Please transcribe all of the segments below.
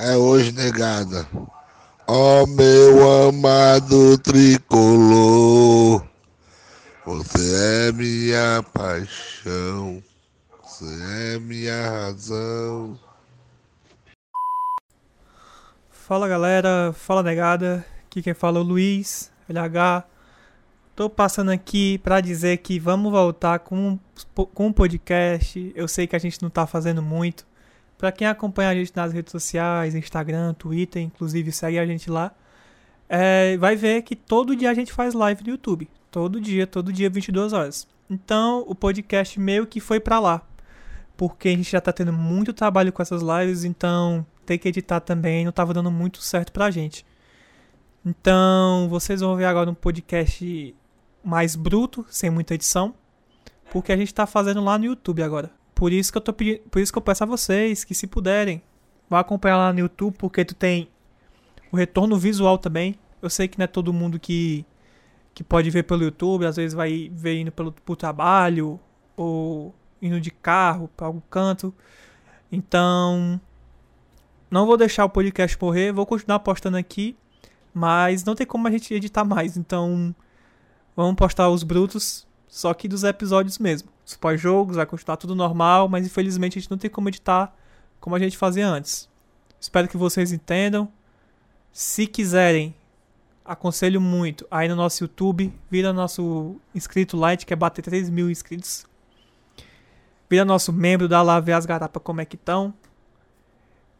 é hoje, negada. Ó oh, meu amado tricolor, você é minha paixão, você é minha razão. Fala galera, fala negada, aqui quem fala é o Luiz, LH. Tô passando aqui para dizer que vamos voltar com, com um podcast. Eu sei que a gente não tá fazendo muito, para quem acompanha a gente nas redes sociais, Instagram, Twitter, inclusive segue a gente lá, é, vai ver que todo dia a gente faz live no YouTube. Todo dia, todo dia, 22 horas. Então, o podcast meio que foi para lá. Porque a gente já tá tendo muito trabalho com essas lives, então ter que editar também não tava dando muito certo pra gente. Então, vocês vão ver agora um podcast mais bruto, sem muita edição, porque a gente tá fazendo lá no YouTube agora. Por isso que eu tô pedindo, por isso que eu peço a vocês que se puderem, vá acompanhar lá no YouTube, porque tu tem o retorno visual também. Eu sei que não é todo mundo que que pode ver pelo YouTube, às vezes vai ver indo pelo pro trabalho ou indo de carro para algum canto. Então, não vou deixar o podcast morrer, vou continuar postando aqui, mas não tem como a gente editar mais, então vamos postar os brutos, só que dos episódios mesmo os pós-jogos, vai continuar tudo normal, mas infelizmente a gente não tem como editar como a gente fazia antes. Espero que vocês entendam. Se quiserem, aconselho muito aí no nosso YouTube, vira nosso inscrito light, que é bater 3 mil inscritos. Vira nosso membro, dá lá ver as garapas como é que estão.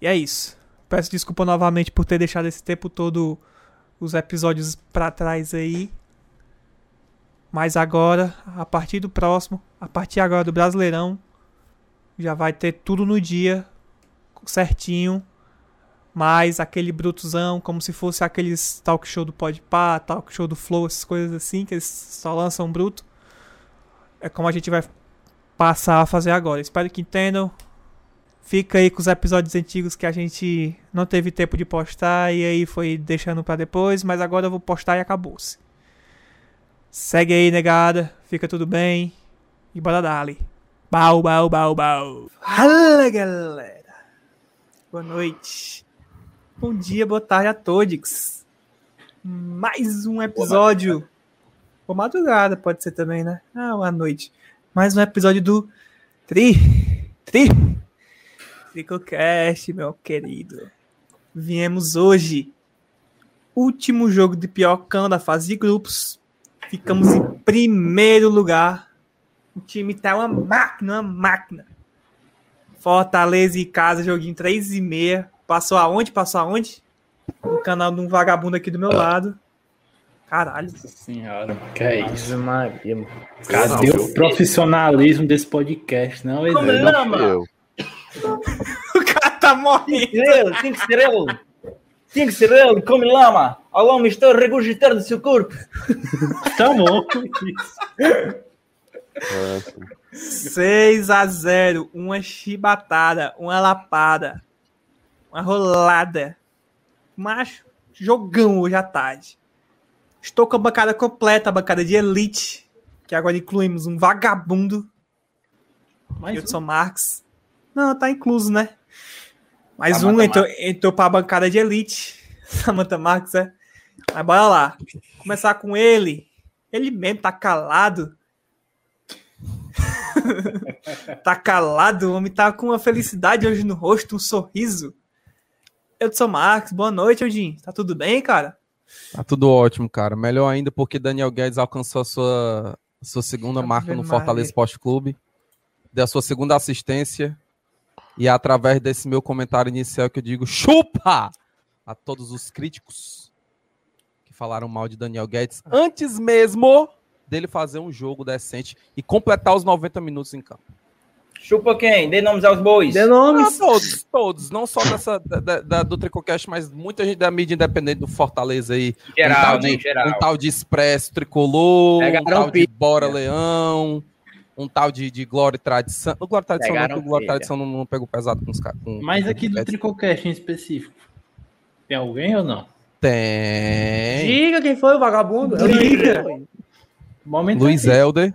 E é isso. Peço desculpa novamente por ter deixado esse tempo todo os episódios para trás aí. Mas agora, a partir do próximo, a partir agora do Brasileirão, já vai ter tudo no dia, certinho. Mais aquele brutuzão, como se fosse aqueles talk show do Podpah, talk show do Flow, essas coisas assim, que eles só lançam bruto. É como a gente vai passar a fazer agora. Espero que entendam. Fica aí com os episódios antigos que a gente não teve tempo de postar e aí foi deixando para depois, mas agora eu vou postar e acabou-se. Segue aí, negada. Fica tudo bem. E bora dali. Bau, bau, bau, bau. Fala, galera. Boa noite. Bom dia, boa tarde a todos. Mais um episódio. Boa madrugada, pode ser também, né? Ah, boa noite. Mais um episódio do Tri. Tri. Tricocast, meu querido. Viemos hoje. Último jogo de pior cão da fase de grupos Ficamos em primeiro lugar. O time tá uma máquina, uma máquina. Fortaleza e casa, joguinho 3 e meia. Passou aonde? Passou aonde? No canal de um vagabundo aqui do meu lado. Caralho. Nossa senhora, que é isso? Maria, Cadê o profissionalismo desse podcast? Não, Como não, eu. o cara tá morrendo. Tem que ser ele, tem que ser ele. Tem que ser ele, come lama. A lama está a regurgitar do seu corpo. Tá bom. 6 a 0 Uma chibatada, uma lapada, uma rolada. Macho, jogão hoje à tarde. Estou com a bancada completa, a bancada de elite. Que agora incluímos um vagabundo. Mais Hudson um. Marx. Não, tá incluso, né? Mais Samantha um entrou, entrou para a bancada de elite. Samantha Marques, é. Mas bora lá. Começar com ele. Ele mesmo tá calado. tá calado, o homem tá com uma felicidade hoje no rosto, um sorriso. Edson Marques, boa noite, Odin. Tá tudo bem, cara? Tá tudo ótimo, cara. Melhor ainda porque Daniel Guedes alcançou a sua, sua segunda tá marca no Fortaleza Esporte Clube. Deu a sua segunda assistência. E é através desse meu comentário inicial que eu digo chupa a todos os críticos falaram mal de Daniel Guedes antes mesmo dele fazer um jogo decente e completar os 90 minutos em campo. Chupa quem? Dê nomes aos bois. Dê nomes. Ah, todos, todos. Não só dessa, da, da, do Tricocast, mas muita gente da mídia independente do Fortaleza aí. Geral, um tal de, né? Geral. Um tal de Expresso Tricolor, um tal de Bora Leão, um tal de, de Glória e Tradição. O Glória e Tradição não, o Glória e Tradição não, não pegou pesado com os caras. Mas aqui do Tricocast em específico, tem alguém ou não? Tem. Diga quem foi o vagabundo. Diga. Luiz Helder.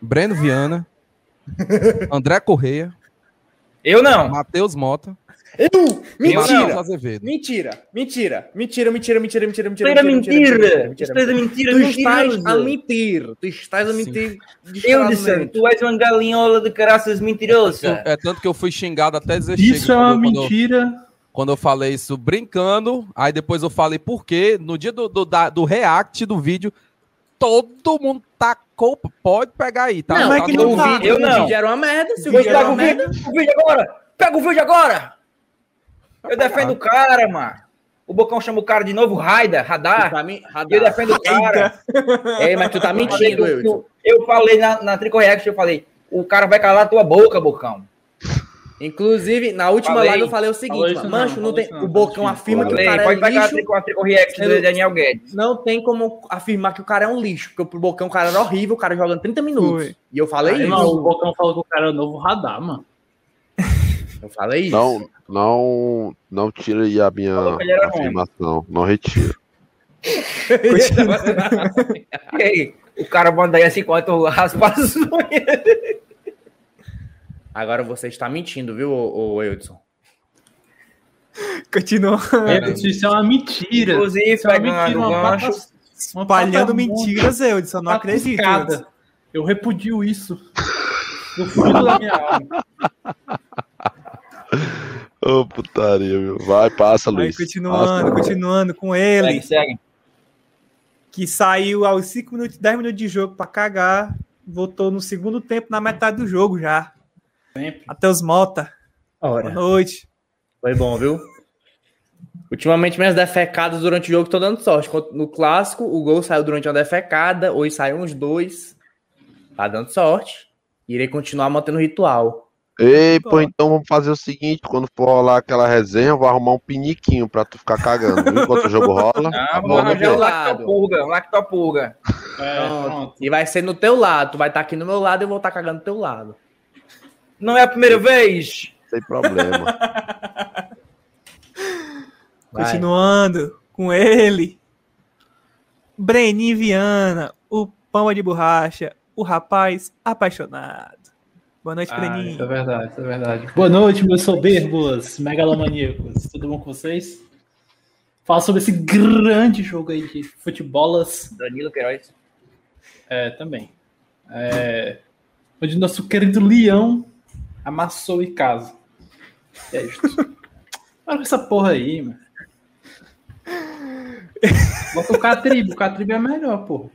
Breno Viana. André Correia. Eu não. Matheus Mota. Eu? Mentira. Azevedo. Mentira. Mentira. Mentira, mentira, mentira, mentira, mentira. Mentira, mentira. mentira. mentira. Tu estás a mentir. Tu estás a mentir. Eu disse, tu és uma galinhola de caraças mentirosa. É tanto que eu fui xingado até dizer Isso é uma mentira. Quando eu falei isso brincando, aí depois eu falei por quê. No dia do, do, da, do react do vídeo, todo mundo tacou. Pode pegar aí, tá? Não, tá é que no tá- vídeo, Eu não. o vídeo era uma merda. Se o vídeo era pega uma o merda. vídeo, o vídeo agora! Pega o vídeo agora! Eu defendo o cara, mano. O Bocão chama o cara de novo Raida, Radar. tá me- E eu radar. defendo o cara. Ei, mas tu tá mentindo, eu, Wilson. eu falei na, na Trico React, eu falei, o cara vai calar a tua boca, Bocão. Inclusive, na última Falei. live eu falei o seguinte, mano, não, mancho, não falou tem, não, o Bocão afirma que o Falei, cara pode é pegar lixo, Trico, a Trico React do Daniel Guedes. não tem como afirmar que o cara é um lixo, porque o Bocão, o cara era horrível, o cara jogando 30 minutos. Foi. E eu falei Ah, isso. não, o Bocão falou que o cara é o novo radar, mano. Eu falei isso. Não, não, não tira aí a minha ruim. afirmação. Não retira. E aí, o cara manda aí assim enquanto raspa as unhas. Agora você está mentindo, viu, ô Edson? Continuando. Isso é uma mentira. Inclusive, Isso é uma mentira, o uma gancho. pata- uma Espalhando mentiras, eu não acredito. Edson. Eu repudio isso. No fundo da minha alma. Ô, putaria, meu. Vai, passa, Aí, Luiz. continuando, Passa. continuando com ele, Segue, segue. que saiu aos 5 minutos, 10 minutos de jogo pra cagar, voltou no segundo tempo, na metade do jogo já. Sempre. Matheus Mota, boa Ora, noite. foi bom, viu? Ultimamente, minhas defecadas durante o jogo estão dando sorte. No clássico, o gol saiu durante uma defecada, hoje saiu uns dois. Tá dando sorte. Irei continuar mantendo o ritual. Ei, pô, então vamos fazer o seguinte: quando for rolar aquela resenha, eu vou arrumar um piniquinho pra tu ficar cagando, viu? Enquanto o jogo rola. Não, Tá bom, vamos arranjar o Pedro? lactopurga, lactopurga. É, Pronto. pronto. E vai ser no teu lado. Tu vai estar aqui no meu lado e eu vou estar cagando do teu lado. Não é a primeira vez. Sem problema. Continuando com ele, Brenin Viana, o pão de borracha, o rapaz apaixonado. Boa noite, Ah, Brenin. isso é verdade, isso é verdade. Boa noite, meus soberbos, megalomaníacos. Tudo bom com vocês? Fala sobre esse grande jogo aí de futebolas Danilo Queiroz. é, também. É, onde nosso querido Leão amassou em casa. É isso. Para com essa porra aí, mano. Bota o Catribe, o Catribe é melhor, porra.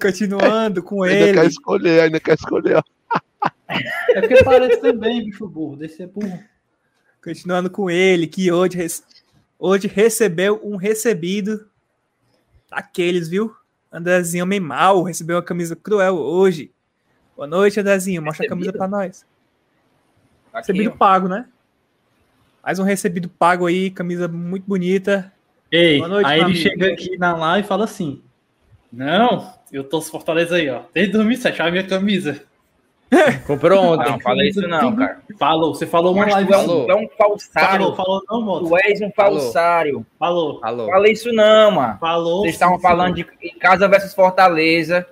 Continuando com Ainda quer ele, escolher, ainda quer escolher. É porque parece também, bicho burro. Desse é burro. continuando com ele, que hoje, hoje recebeu um recebido daqueles, viu? Andrezinho homem mal, recebeu uma camisa cruel hoje. Boa noite, Andrezinho. Mostra a camisa Recebido? pra nós. Aqui, Recebido ó. pago, né? Mais um recebido pago aí, camisa muito bonita. Ei, Boa noite, aí ele amigo. chega aqui na live e fala assim: Não, eu tô Fortaleza aí, ó. Desde 2007, olha a minha camisa. Comprou ontem. Não, fala isso não, cara. Falou, você falou uma live tu é assim. um, tu é um falsário. Falou, falou, não, moto. Tu és um falsário. Falou, Alô. Fala isso não, mano. falou. Vocês estavam falando de em Casa versus Fortaleza.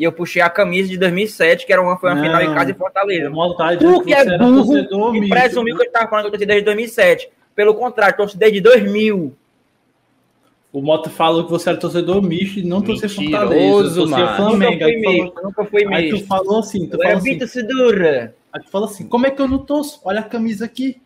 E eu puxei a camisa de 2007, que era uma, foi uma Não. final em Casa e Fortaleza. Tu que é era burro torcedor E misto, presumiu que eu tava falando que eu torci desde 2007. Pelo contrário, torci desde 2000. O Moto falou que você era torcedor misto e não Mentiroso, Fortaleza. Torcia mano. Flamengo. nunca Aí fui tu, falou, misto, nunca fui aí tu misto. falou assim, tu Eu falou assim, aí tu falou assim, como é que eu não torço? Olha a camisa aqui.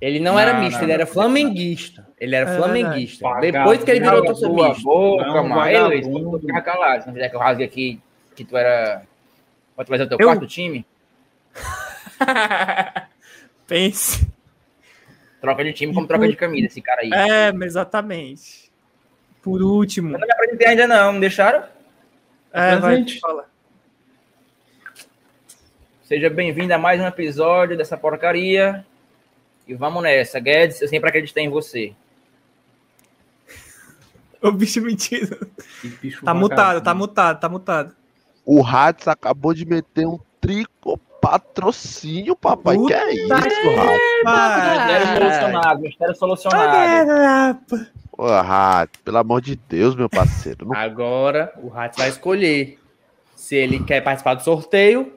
Ele não, Não, era misto, não, ele era flamenguista. Ele era É flamenguista. Depois que ele virou torcedor misto. boca, Não, mano. Ei, Luiz, vagabundo. tu fica calado. Se não quiser que eu rasgue aqui, que tu era... Pode trazer o teu Eu? quarto time? Pense. Troca de time como troca de camisa, esse cara aí. É, exatamente. Por último, Eu não me apresentei ainda não, me deixaram? é, vai, fala. Seja bem-vindo a mais um episódio dessa porcaria. E vamos nessa. Guedes, eu sempre acreditei em você. O bicho bicho Tá mutado, tá mutado, tá mutado. O Hades acabou de meter um trico patrocínio, papai. Puta que é isso? Vai. Mistério solucionado, mistério solucionado. Caramba. Ô, Hades, pelo amor de Deus, meu parceiro. Não Agora o Ratz vai escolher se ele quer participar do sorteio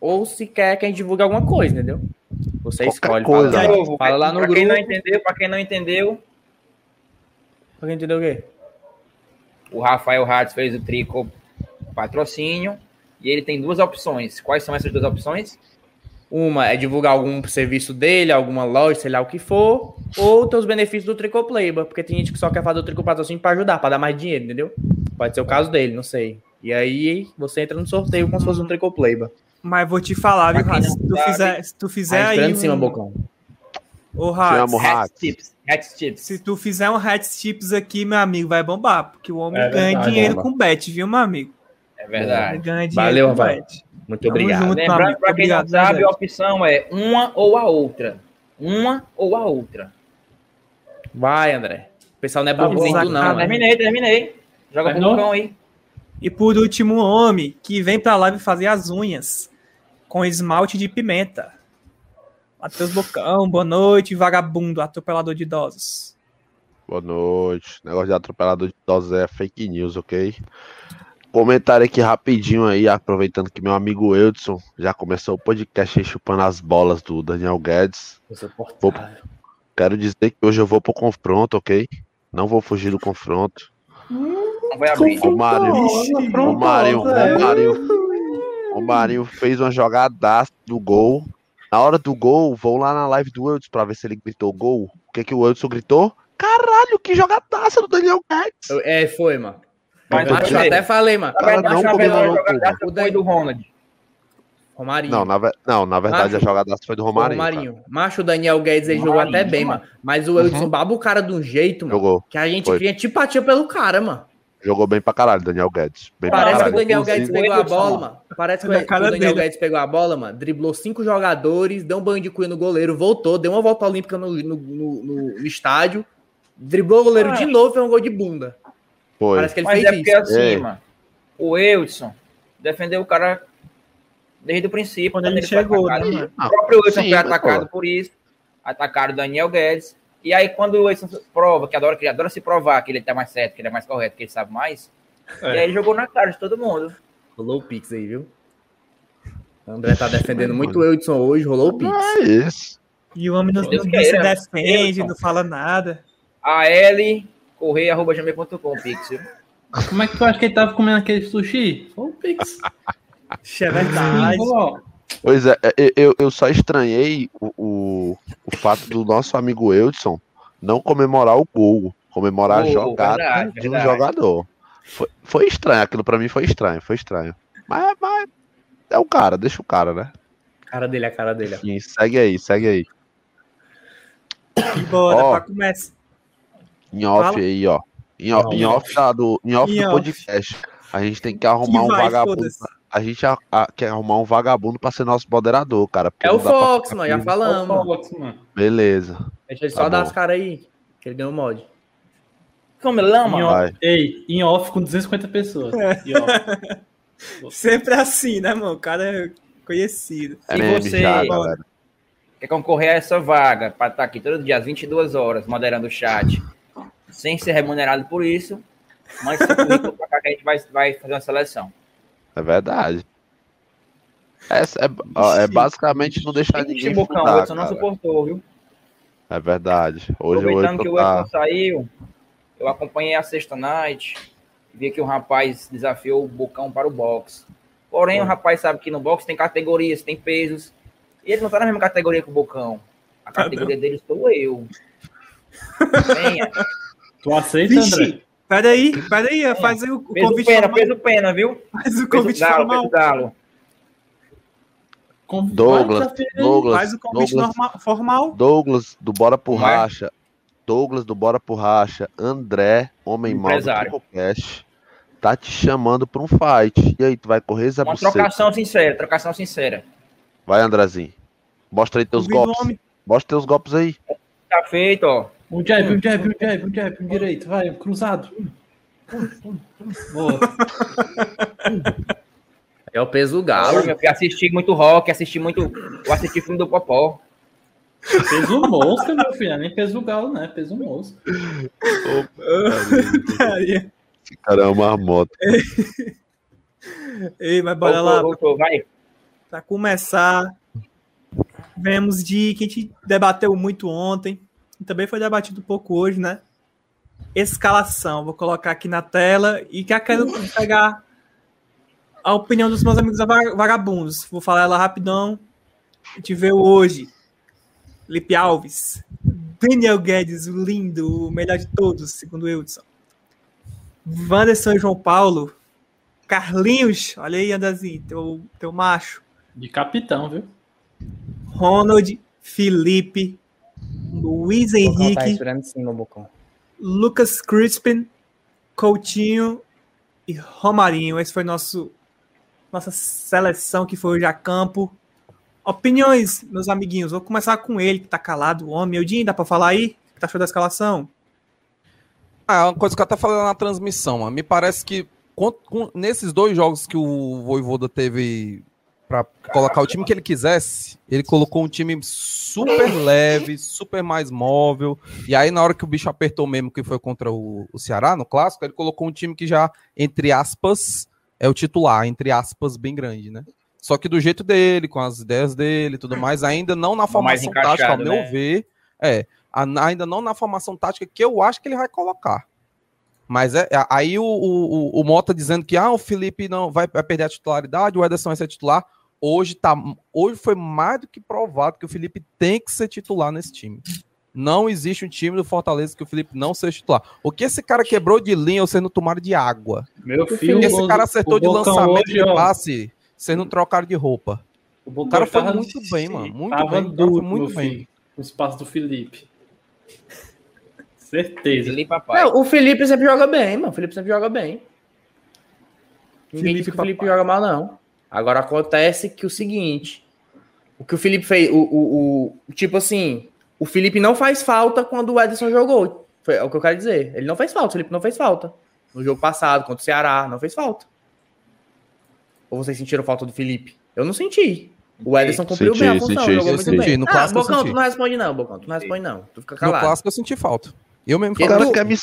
ou se quer que a gente divulgue alguma coisa, entendeu? Você Qualquer escolhe. coisa. Fala, De novo, fala lá no pra grupo. quem não entendeu, pra quem não entendeu, Pra quem entendeu o quê? o Rafael Hartz fez o Trico patrocínio e ele tem duas opções. Quais são essas duas opções? Uma é divulgar algum serviço dele, alguma loja, sei lá o que for, ou ter os benefícios do Tricô Playba, porque tem gente que só quer fazer o Tricô Patrocínio pra ajudar, pra dar mais dinheiro, entendeu? Pode ser o caso dele, não sei. E aí você entra no sorteio como se fosse um Tricô Playba. Mas vou te falar, viu, Rato? Se tu sabe, fizer, se tu fizer Aí aí. esperando em cima, um- Bocão. Ô, Rato. Tips. Tips. se tu fizer um Hats Tips aqui, meu amigo, vai bombar. Porque o homem É ganha dinheiro bomba. com bet, viu, meu amigo? É verdade. ganha dinheiro Valeu, Rafael. Muito Tamo obrigado. junto. Lembrando, pra quem não obrigado, sabe, gente. a opção é uma ou a outra. Uma ou a outra. Vai, André. O pessoal não é Tá não, Ah, né? terminei, terminei. Joga pro Terminou? bocão aí. E por último, um homem que vem pra live fazer as unhas com esmalte de pimenta. Matheus Bocão, boa noite, vagabundo, atropelador de idosos. Boa noite. Negócio de atropelador de idosos é fake news, ok? Comentário aqui rapidinho aí, aproveitando que meu amigo Eudson já começou o podcast aí chupando as bolas do Daniel Guedes. Insuportável. Quero dizer que hoje eu vou pro confronto, ok? Não vou fugir do confronto. Abrir. O Mário, o Mário, o Mário, o Mário fez uma jogadaça do gol. Na hora do gol, vou lá na live do Eudson pra ver se ele gritou gol. O que que o Eudson gritou? Caralho, que jogadaça do Daniel Guedes! É, foi, mano. Mas Macho, eu até falei, mano. Cara não a jogada foi do Ronald. Romarinho. Não, na, não, na verdade Macho, a jogadaça foi do Romarinho. Romarinho. Macho, o Daniel Guedes ele jogou Romarinho, até bem, mano. mano. Mas o Eudson baba o cara de um jeito, mano. Jogou, Que a gente Foi. cria antipatia pelo cara, mano. jogou bem pra caralho, Daniel Guedes. Bem pra Parece que o. Daniel Guedes pegou a bola, mano. Parece que, o- que o Daniel dele. Guedes pegou a bola, mano. Driblou cinco jogadores, deu um banho de cuia no goleiro, voltou, deu uma volta olímpica no, no, no- no- estádio, driblou o goleiro de novo e fez um gol de bunda. Foi. Parece que ele Mas fez é porque isso. assim, É. mano. O Eudson defendeu o cara desde o princípio. Quando ele chegou, né, mano? O próprio Eudson Sim, foi atacado por isso. Atacaram o Daniel Guedes. E aí, quando o Eudson prova, que adora, que ele adora se provar que ele tá mais certo, que ele é mais correto, que ele sabe mais. É. E aí ele jogou na cara de todo mundo. Rolou o Pix aí, viu? O André tá defendendo muito o Eudson hoje, rolou o Pix. É isso. E o homem não, não se defende, não fala nada. alcorreia.gmail.com, Pixel. Como é que tu acha que ele tava comendo aquele sushi? Foi o Pix. Ixi, É verdade. Pois é, é, eu, eu só estranhei o, o, o fato do nosso amigo Eudson não comemorar o gol, comemorar a jogada verdade, de um verdade. jogador. Foi, foi estranho, aquilo pra mim foi estranho, foi estranho. Mas, mas é o cara, deixa o cara, né? Cara dele, a cara dele. Enfim, segue aí, segue aí. E bora, Ó. pra começar. Em off Fala. aí, ó. Em, o- em off, da- do, em off Em do off. podcast. A gente tem que arrumar Que um vai, vagabundo. A gente a- a- quer arrumar um vagabundo pra ser nosso moderador, cara. É não o pra Fox, mano, já falamos. mano. Fox, mano. Beleza. Deixa ele Tá só dar bom. as caras aí, que ele ganhou mod. Como lama? Em mano. Vai. off, ei, em off com 250 pessoas. E, ó, Sempre assim, né, mano? O cara é conhecido. Se MM você- já, galera. quer concorrer a essa vaga para estar aqui todo dia às 22 horas moderando o chat, sem ser remunerado por isso, currículo para cá que a gente vai, vai fazer uma seleção. É verdade. Essa é, ó, é basicamente não deixar Ixi, ninguém Bocão, o fundar, Edson não suportou, viu? É verdade. Hoje o Aproveitando que Edson o tá... Edson saiu, eu acompanhei a sexta night, vi que o rapaz desafiou o Bocão para o boxe. Porém, o rapaz sabe que no boxe tem categorias, tem pesos, e ele não tá na mesma categoria que o Bocão. A categoria dele sou eu. Venha. tu aceita, André? Vixe, peraí, peraí, faz aí o, o Peso convite pena, formal. peso pena, viu? Faz o Peso convite galo, formal. peso galo. Com- Douglas. Douglas, Faz o convite Douglas, normal, formal. Douglas do Bora por é? Racha, Douglas do Bora por Racha, André, homem mal do. Tricocast, tá te chamando pra um fight. E aí, tu vai correr, Zé Uma Buceta? trocação sincera, trocação sincera. Vai, Andrezinho. Mostra aí teus Convida o golpes. homem. Mostra teus golpes aí. Tá feito, ó. Um jab, um jab, um jab, um jab, um direito, vai, cruzado. Boa. É o peso Agora, galo. meu filho, assisti muito rock, assisti muito. Eu assisti filme do Popó. Peso mosca, meu filho, é nem peso galo, né? Peso mosca. Esse cara é uma moto. Ei, mas bora lá. voltou, vai. Pra começar, Vemos de que a gente debateu muito ontem, e também foi debatido um pouco hoje, né? Escalação. Vou colocar aqui na tela e que quero pegar a opinião dos meus amigos vagabundos. Vou falar ela rapidão. A gente vê hoje. Felipe Alves, Daniel Guedes, o lindo, o melhor de todos, segundo o Wilson. Wanderson e João Paulo. Carlinhos, olha aí, Andazinho, teu, teu macho. De capitão, viu? Ronald, Felipe, Luiz Henrique, Lucas Crispin, Coutinho e Romarinho. Esse foi nosso nossa seleção que foi hoje a campo. Opiniões, meus amiguinhos. Vou começar com ele, que tá calado, o homem. Eudinho, dá pra falar aí? O que tá achou da escalação? Ah, é uma coisa que eu até falei na transmissão. Me parece que com, com, nesses dois jogos que o Voivoda teve para colocar o time que ele quisesse, ele colocou um time super leve, super mais móvel. E aí, na hora que o bicho apertou mesmo, que foi contra o, o Ceará, no clássico, ele colocou um time que já, entre aspas, é o titular, entre aspas, bem grande, né? Só que do jeito dele, com as ideias dele e tudo mais, ainda não na formação tática, ao meu né? ver. É, ainda não na formação tática que eu acho que ele vai colocar. Mas é, aí o, o, o Mota dizendo que ah, o Felipe não vai, vai perder a titularidade, o Ederson vai ser titular. Hoje, tá, hoje foi mais do que provado que o Felipe tem que ser titular nesse time. Não existe um time do Fortaleza que o Felipe não seja titular. O que esse cara quebrou de linha ou sendo tomado de água? Meu filho, esse cara acertou de lançamento hoje, de passe, sendo trocado de roupa. O, o cara foi muito bem, mano. Muito tava bem. Duro, muito bem. Filho, o espaço do Felipe. Certeza. Felipe, não, o Felipe sempre joga bem, mano. O Felipe sempre joga bem. Ninguém Felipe, diz que o Felipe joga mal, não. Agora acontece que o seguinte. O que o Felipe fez. O, o, o, tipo assim. O Felipe não faz falta quando o Edson jogou. Foi, é o que eu quero dizer. Ele não fez falta. O Felipe não fez falta. No jogo passado, contra o Ceará, não fez falta. Ou vocês sentiram falta do Felipe? Eu não senti. O Ederson cumpriu senti, bem a função, senti, jogou muito senti. bem. No ah, Bocão, tu não responde não, Bocão, tu não responde não. Tu fica calado. No clássico eu senti falta. Eu mesmo falei. O cara quer me,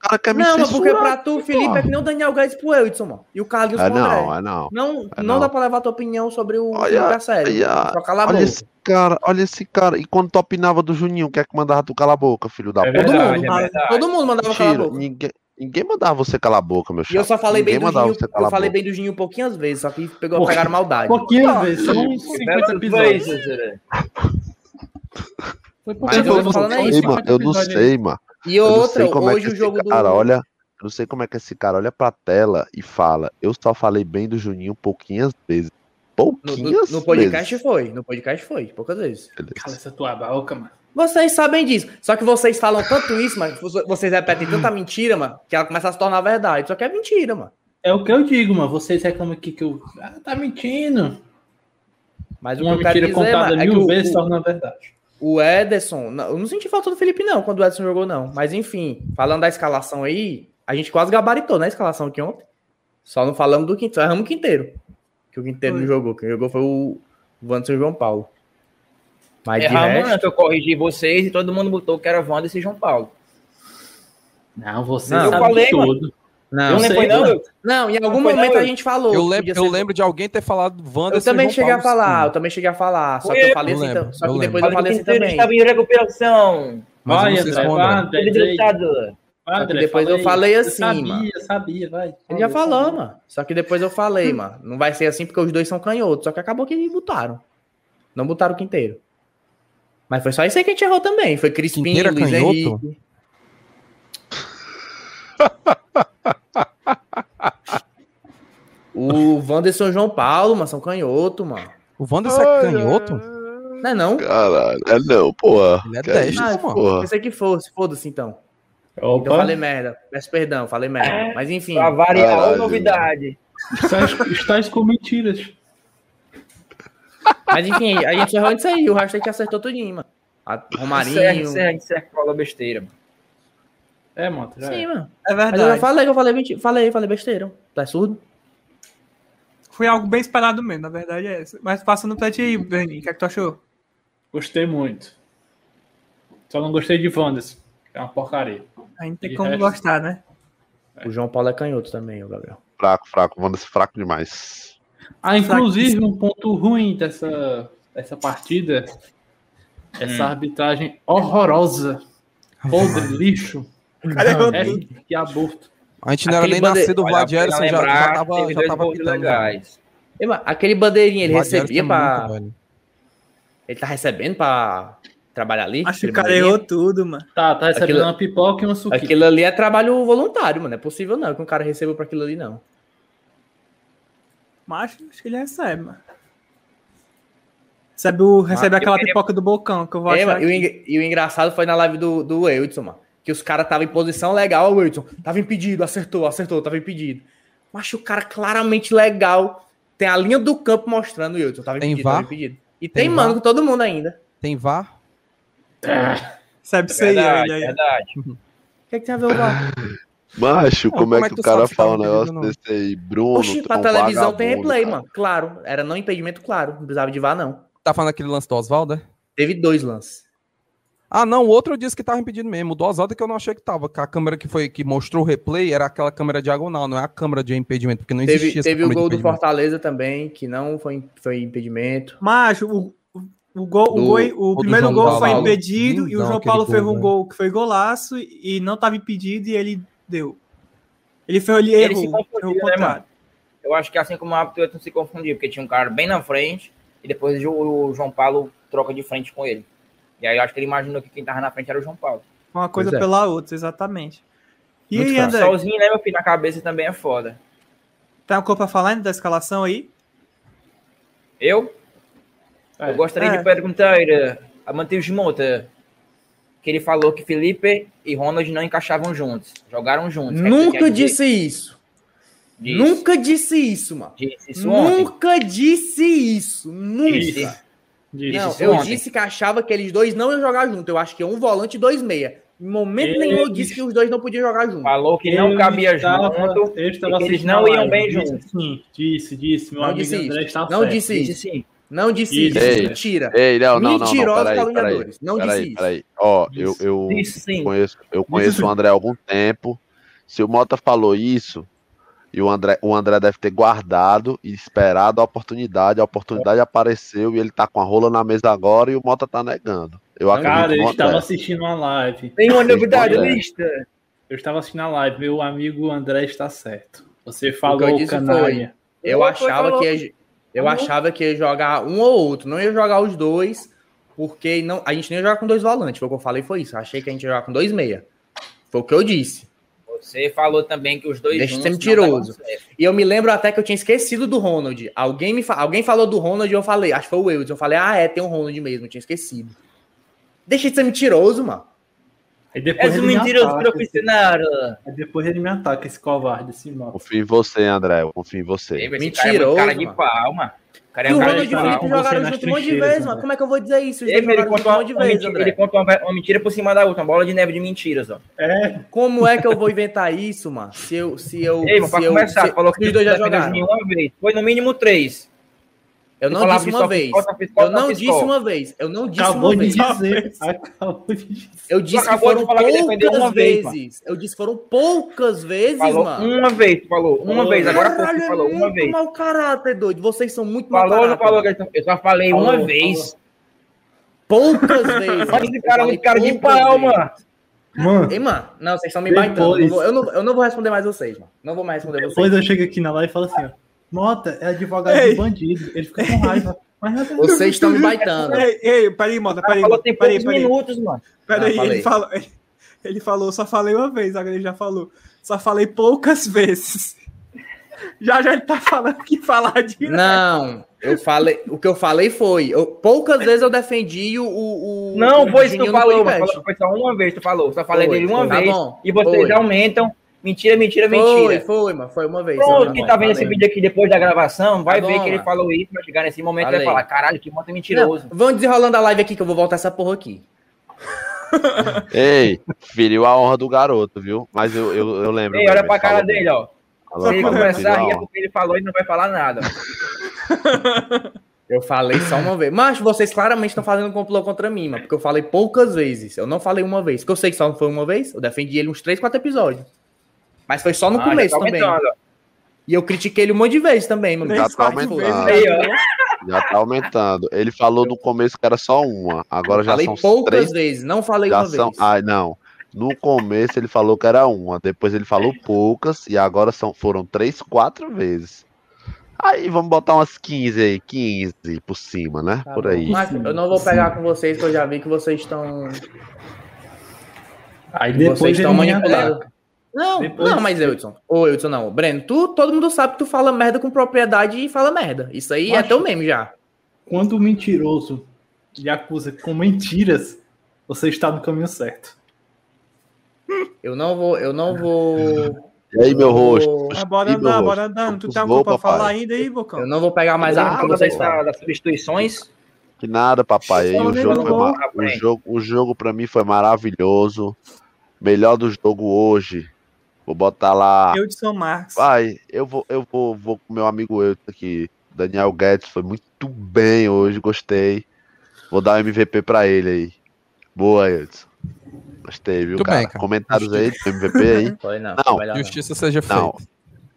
cara quer me Não, mas porque pra tu, Felipe, é que nem o Daniel Guedes pro Edson, mano. E o Carlos é, não, é não. Não, é não, não dá pra levar tua opinião sobre o olha, sério. Olha, olha boca. esse cara, olha esse cara. E quando tu opinava do Juninho, quer é que mandava tu calar a boca, filho da é puta? Todo mundo, é todo mundo mandava Mentira, calar a boca. Ninguém, ninguém mandava você calar a boca, meu chato. E eu só falei ninguém bem do Juninho, eu falei bem do Juninho pouquinhas vezes, só que pegou, pegaram maldade. Pouquinhas vezes, são 50 episódios. Foi Mas eu não sei, mano. Eu não sei, mano. E outra, hoje é o jogo cara, do. Olha, eu não sei como é que esse cara olha pra tela e fala. Eu só falei bem do Juninho pouquinhas vezes. Pouquinhas no, no, no podcast vezes. foi, no podcast foi, poucas vezes. Cala essa tua boca, mano. Vocês sabem disso. Só que vocês falam tanto isso, mas vocês repetem tanta mentira, mano, que ela começa a se tornar verdade. Só que é mentira, mano. É o que eu digo, mano. Vocês reclamam aqui que eu. Ah, tá mentindo. Mas Uma mentira dizer, contada mano, é mil vezes se torna verdade. O Ederson, eu não senti falta do Felipe, não, quando o Ederson jogou, não. Mas enfim, falando da escalação aí, a gente quase gabaritou na né, escalação aqui ontem. Só não falamos do Quinteiro, erramos o Quinteiro. Que o Quinteiro foi. não jogou. Quem jogou foi o Wanderson João Paulo. Mas Erramos, resto... eu corrigi vocês e todo mundo botou que era Wanderson e João Paulo. Não, você não, eu falei, tudo. Não, não, sei, não. não, em algum não momento não, a gente falou. Eu lembro, eu lembro de alguém ter falado Wanda. Eu também cheguei a falar, eu também cheguei a falar. Só que eu falei assim, lembro, só que depois eu falei assim também. estava em recuperação. Vai, André, André, depois eu falei assim, sabia, mano. Sabia, vai. Ele já falou, mano. Só que depois eu falei, mano. Não vai ser assim porque os dois são canhotos. Só que acabou que botaram. Não botaram o Quinteiro. Mas foi só isso aí que a gente errou também. Foi Crispim, é Luiz Henrique. O Wanderson João Paulo, mas são canhoto, mano. O Wanderson é canhoto? Não é não? Caralho, é não, porra. Ele é 10, ah, porra. Pensei que fosse, foda-se então. Opa. Então falei merda. Peço perdão, falei merda. É, Mas enfim. Pra variar Caralho. novidade. Estás, estás com mentiras. Mas enfim, a gente errou isso aí. O resto é que acertou tudinho, mano. A Romarinho. Encerra, encerra, encerra, fala besteira, mano. É, mano. Sim, é. mano. É verdade. Mas eu falei que eu falei, falei, falei besteira. Tá surdo? Foi algo bem esperado mesmo, na verdade é essa. Mas passando pra ti aí, Bernie, o que, é que tu achou? Gostei muito. Só não gostei de Wanderson. É uma porcaria. Ainda tem como resto... gostar, né? É. O João Paulo é canhoto também, o Gabriel. Fraco, fraco. Wanderson fraco demais. Ah, inclusive, um ponto ruim dessa, dessa partida Essa arbitragem horrorosa. Podre, lixo. Cadê o É, que aborto. A gente não era Aquele nem bande- nascido, o Vlad Erison já, lembrar, já tava, já tava pitando. legais. Mano, Aquele bandeirinha, ele recebia é pra. muito. Ele tá recebendo pra trabalhar ali? Acho que cara errou tudo, mano. Tá, tá recebendo Aquilo- uma pipoca e uma suquita. Aquilo ali é trabalho voluntário, mano. Não é possível não que um cara receba pra aquilo ali, não. Mas acho que ele recebe, mano. Recebe, o, recebe aquela queria- pipoca do bocão que eu vou É, achar. mano, e, o e engraçado foi na live do, do Wilson, mano. Que os caras estavam em posição legal, o Wilson. Tava impedido, acertou, acertou, tava impedido. Mas o cara claramente legal. Tem a linha do campo mostrando o Wilson. Tava Tem impedido, VAR? tava impedido. E tem, Tem mano com todo mundo ainda. Tem VAR? Isso aí, Verdade, olha aí. verdade. O que, é que tem a ver o VAR? Macho, como, é que, tu o cara sabe fala um negócio ou desse aí? Bruno, Oxi, pra é um televisão tem replay, cara. mano. Claro. Era não impedimento, claro. Não precisava de VAR, não. Tá falando aquele lance do Oswaldo, é? Teve dois lances. Ah, não, o outro eu disse que tava impedido mesmo. O do Oswaldo é que eu não achei que tava. Que a câmera que foi que mostrou o replay era aquela câmera diagonal, não é a câmera de impedimento, porque não Teve, existia essa teve o gol do. Fortaleza também, que não foi, foi impedimento. Mas o, o, gol, Do- o, gol, o primeiro João gol foi impedido e o João Paulo fez um velho. gol que foi golaço e não estava impedido e ele deu. Ele foi ele, Ele se errou, confundiu, errou o né. Eu acho que assim como o árbitro não se confundiu, porque tinha um cara bem na frente e depois o o João Paulo troca de frente com ele. E aí eu acho que ele imaginou que quem tava na frente era o João Paulo. Uma coisa é. pela outra, exatamente. E Muito aí, fácil. André, Sozinho, né, meu filho? Na cabeça também é foda. tem uma coisa pra falar ainda da escalação aí? Eu? É. Eu gostaria É. de perguntar a Matheus Mota, que ele falou que Felipe e Ronald não encaixavam juntos. Jogaram juntos. Que é Nunca disse isso. Disse. Nunca disse isso, mano. Disse isso ontem. Nunca disse isso. Nunca. Disse. Disse Não, eu ontem. disse que achava que eles dois não iam jogar junto. Eu acho que é um volante e dois meia. Em momento nenhum eu disse que os dois não podiam jogar junto. Falou que não Ele cabia estava- junto. ele estava e que eles não iam bem Disse juntos. Sim, disse, disse. Meu Não amigo disse André isso. está Não certo. disse isso. sim. Não disse Isso. isso. Ei. Mentira. Ei, não, não, não, não, peraí. Não disse peraí, isso. peraí. Ó, eu, eu Disse conheço, eu conheço o André há algum tempo. Se o Mota falou isso, e o André, o André deve ter guardado e esperado a oportunidade. A oportunidade apareceu e ele tá com a rola na mesa agora e o Mota tá negando. Eu acredito Cara, eu estava assistindo uma live. Tem uma novidade, lista. Eu estava assistindo a live. Meu amigo André está certo. Você falou, eu disse canalha. Eu Foi, achava falou. que ia, eu Uhum. achava que ia jogar um ou outro, não ia jogar os dois, porque não, a gente nem ia jogar com dois volantes. Foi o que eu falei, foi isso. Eu achei que a gente ia jogar com dois meia. Foi o que eu disse. Você falou também que os dois Deixa de ser juntos mentiroso. E eu me lembro até que eu tinha esquecido do Ronald. Alguém me fa- alguém falou do Ronald e eu falei, acho que foi o Wilson. Eu falei, ah, é, tem um Ronald mesmo, eu tinha esquecido. Deixa de ser mentiroso, mano. Aí depois És um ele me mentiroso ataca. profissional. Aí depois ele me ataca, esse covarde, esse mal. Confio em você, André. Eu confio em você. Cara é Mentiroso, cara de mano. pau, mano. O cara é E o um cara Ronald de e pau. jogaram nas junto um monte de vezes, mano. Como é que eu vou dizer isso? Os Ele, ele jogaram junto contou um uma, monte de uma vezes, mentira, André. ele contou uma, uma mentira por cima da outra, uma bola de neve de mentiras, ó. É, Como é que eu vou inventar isso, mano? Se eu. Se eu Ei, mano, se pra eu, começar, se, falou que os dois já jogaram. nenhuma vez. Foi no mínimo três. Eu não falava disse de uma vez. Eu não disse uma vez. Eu não disse uma vez. Eu disse que foram falar que defendeu poucas vezes. Eu disse que foram poucas vezes, Falou mano. uma vez, tu falou. Uma vez, agora pouco tu é falou uma muito vez. mau caráter, doido. Vocês são muito mau Falou ou não falou? Eu só falei Falou, uma falou. vez. Poucas vezes. Olha esse cara, muito cara de vezes. mano. Mano, Ei, mano. Não, vocês estão me Depois- baitando. Eu não, eu, não, eu não vou responder mais vocês, mano. Não vou mais responder vocês. depois eu chego aqui na live e falo assim, ó. Mota é advogado Ei. de bandido. Ele fica com raiva. Mas nada. Vocês estão me baitando. Ei, ei, peraí, Mota, peraí, Mota, tem peraí, peraí. minutos, mano. Peraí, Ah, ele falou, ele falou, só falei uma vez, agora ele já falou. Só falei poucas vezes. Já já ele tá falando que falar direto. Não, eu falei. O que eu falei foi. Eu, poucas vezes eu defendi o. o Não, o foi isso que tu falou. Falou- Foi só uma vez, tu falou. Só falei Foi, dele uma foi. Tá vez. bom, e vocês foi. aumentam. Mentira, mentira, Foi, mentira. foi, mano. Foi uma vez. Pronto, quem tá vendo esse vídeo aqui depois da gravação, vai Tá ver que ele falou isso, vai chegar nesse momento e vai falar, caralho, que monta mentiroso. Não, vamos desenrolando a live aqui que eu vou voltar essa porra aqui. Ei, feriu a honra do garoto, viu? Mas eu, eu, eu lembro. Ei, olha pra cara falou dele, ó. Falou Se ele começar a rir é porque ele falou e não vai falar nada. Eu falei só uma vez. Mas vocês claramente estão fazendo um complô contra mim, mano. Porque eu falei poucas vezes. Eu não falei uma vez. Porque eu sei que só não foi uma vez. Eu defendi ele uns 3, 4 episódios. Mas foi só no Ah, começo tá também. E eu critiquei ele um monte de vezes também, mano. Já tá aumentando. Aí. Já tá aumentando. Ele falou no começo que era só uma. Agora já falei são poucas três. vezes, não falei Já uma são. vez. Ai, não. No começo ele falou que era uma. Depois ele falou poucas. E agora são, foram três, quatro vezes. Aí vamos botar umas 15 aí. 15 por cima, né? Tá Por aí. Mas eu não vou pegar com vocês, que eu já vi que vocês estão. Aí Vocês depois estão ele manipulando. Não, Depois- não, mas Eudson. Ô, Eudson, não. Breno, tu, todo mundo sabe que tu fala merda com propriedade e fala merda. Isso aí é teu meme já. Quando o mentiroso lhe acusa com mentiras, você está no caminho certo. Eu não vou, eu não vou. E aí, meu eu rosto? vou- Ah, bora andar, rosto? bora andando. Tu algo gols, pra papai. falar ainda aí, Bocão? Eu não vou pegar mais arma Ah, que vocês das substituições. Que nada, papai. Aí, o, jogo foi gol, ma- o jogo, o jogo pra mim foi maravilhoso. Melhor do jogo hoje. Vou botar lá. Eudson Marques. Vai, eu vou, eu vou, vou com meu amigo Euto aqui. Daniel Guedes foi muito bem hoje, gostei. Vou dar o MVP pra ele aí. Boa, Edson. Gostei, viu, cara? bem, cara. Comentários aí do MVP aí. Foi não. Não. Justiça seja feita. Não.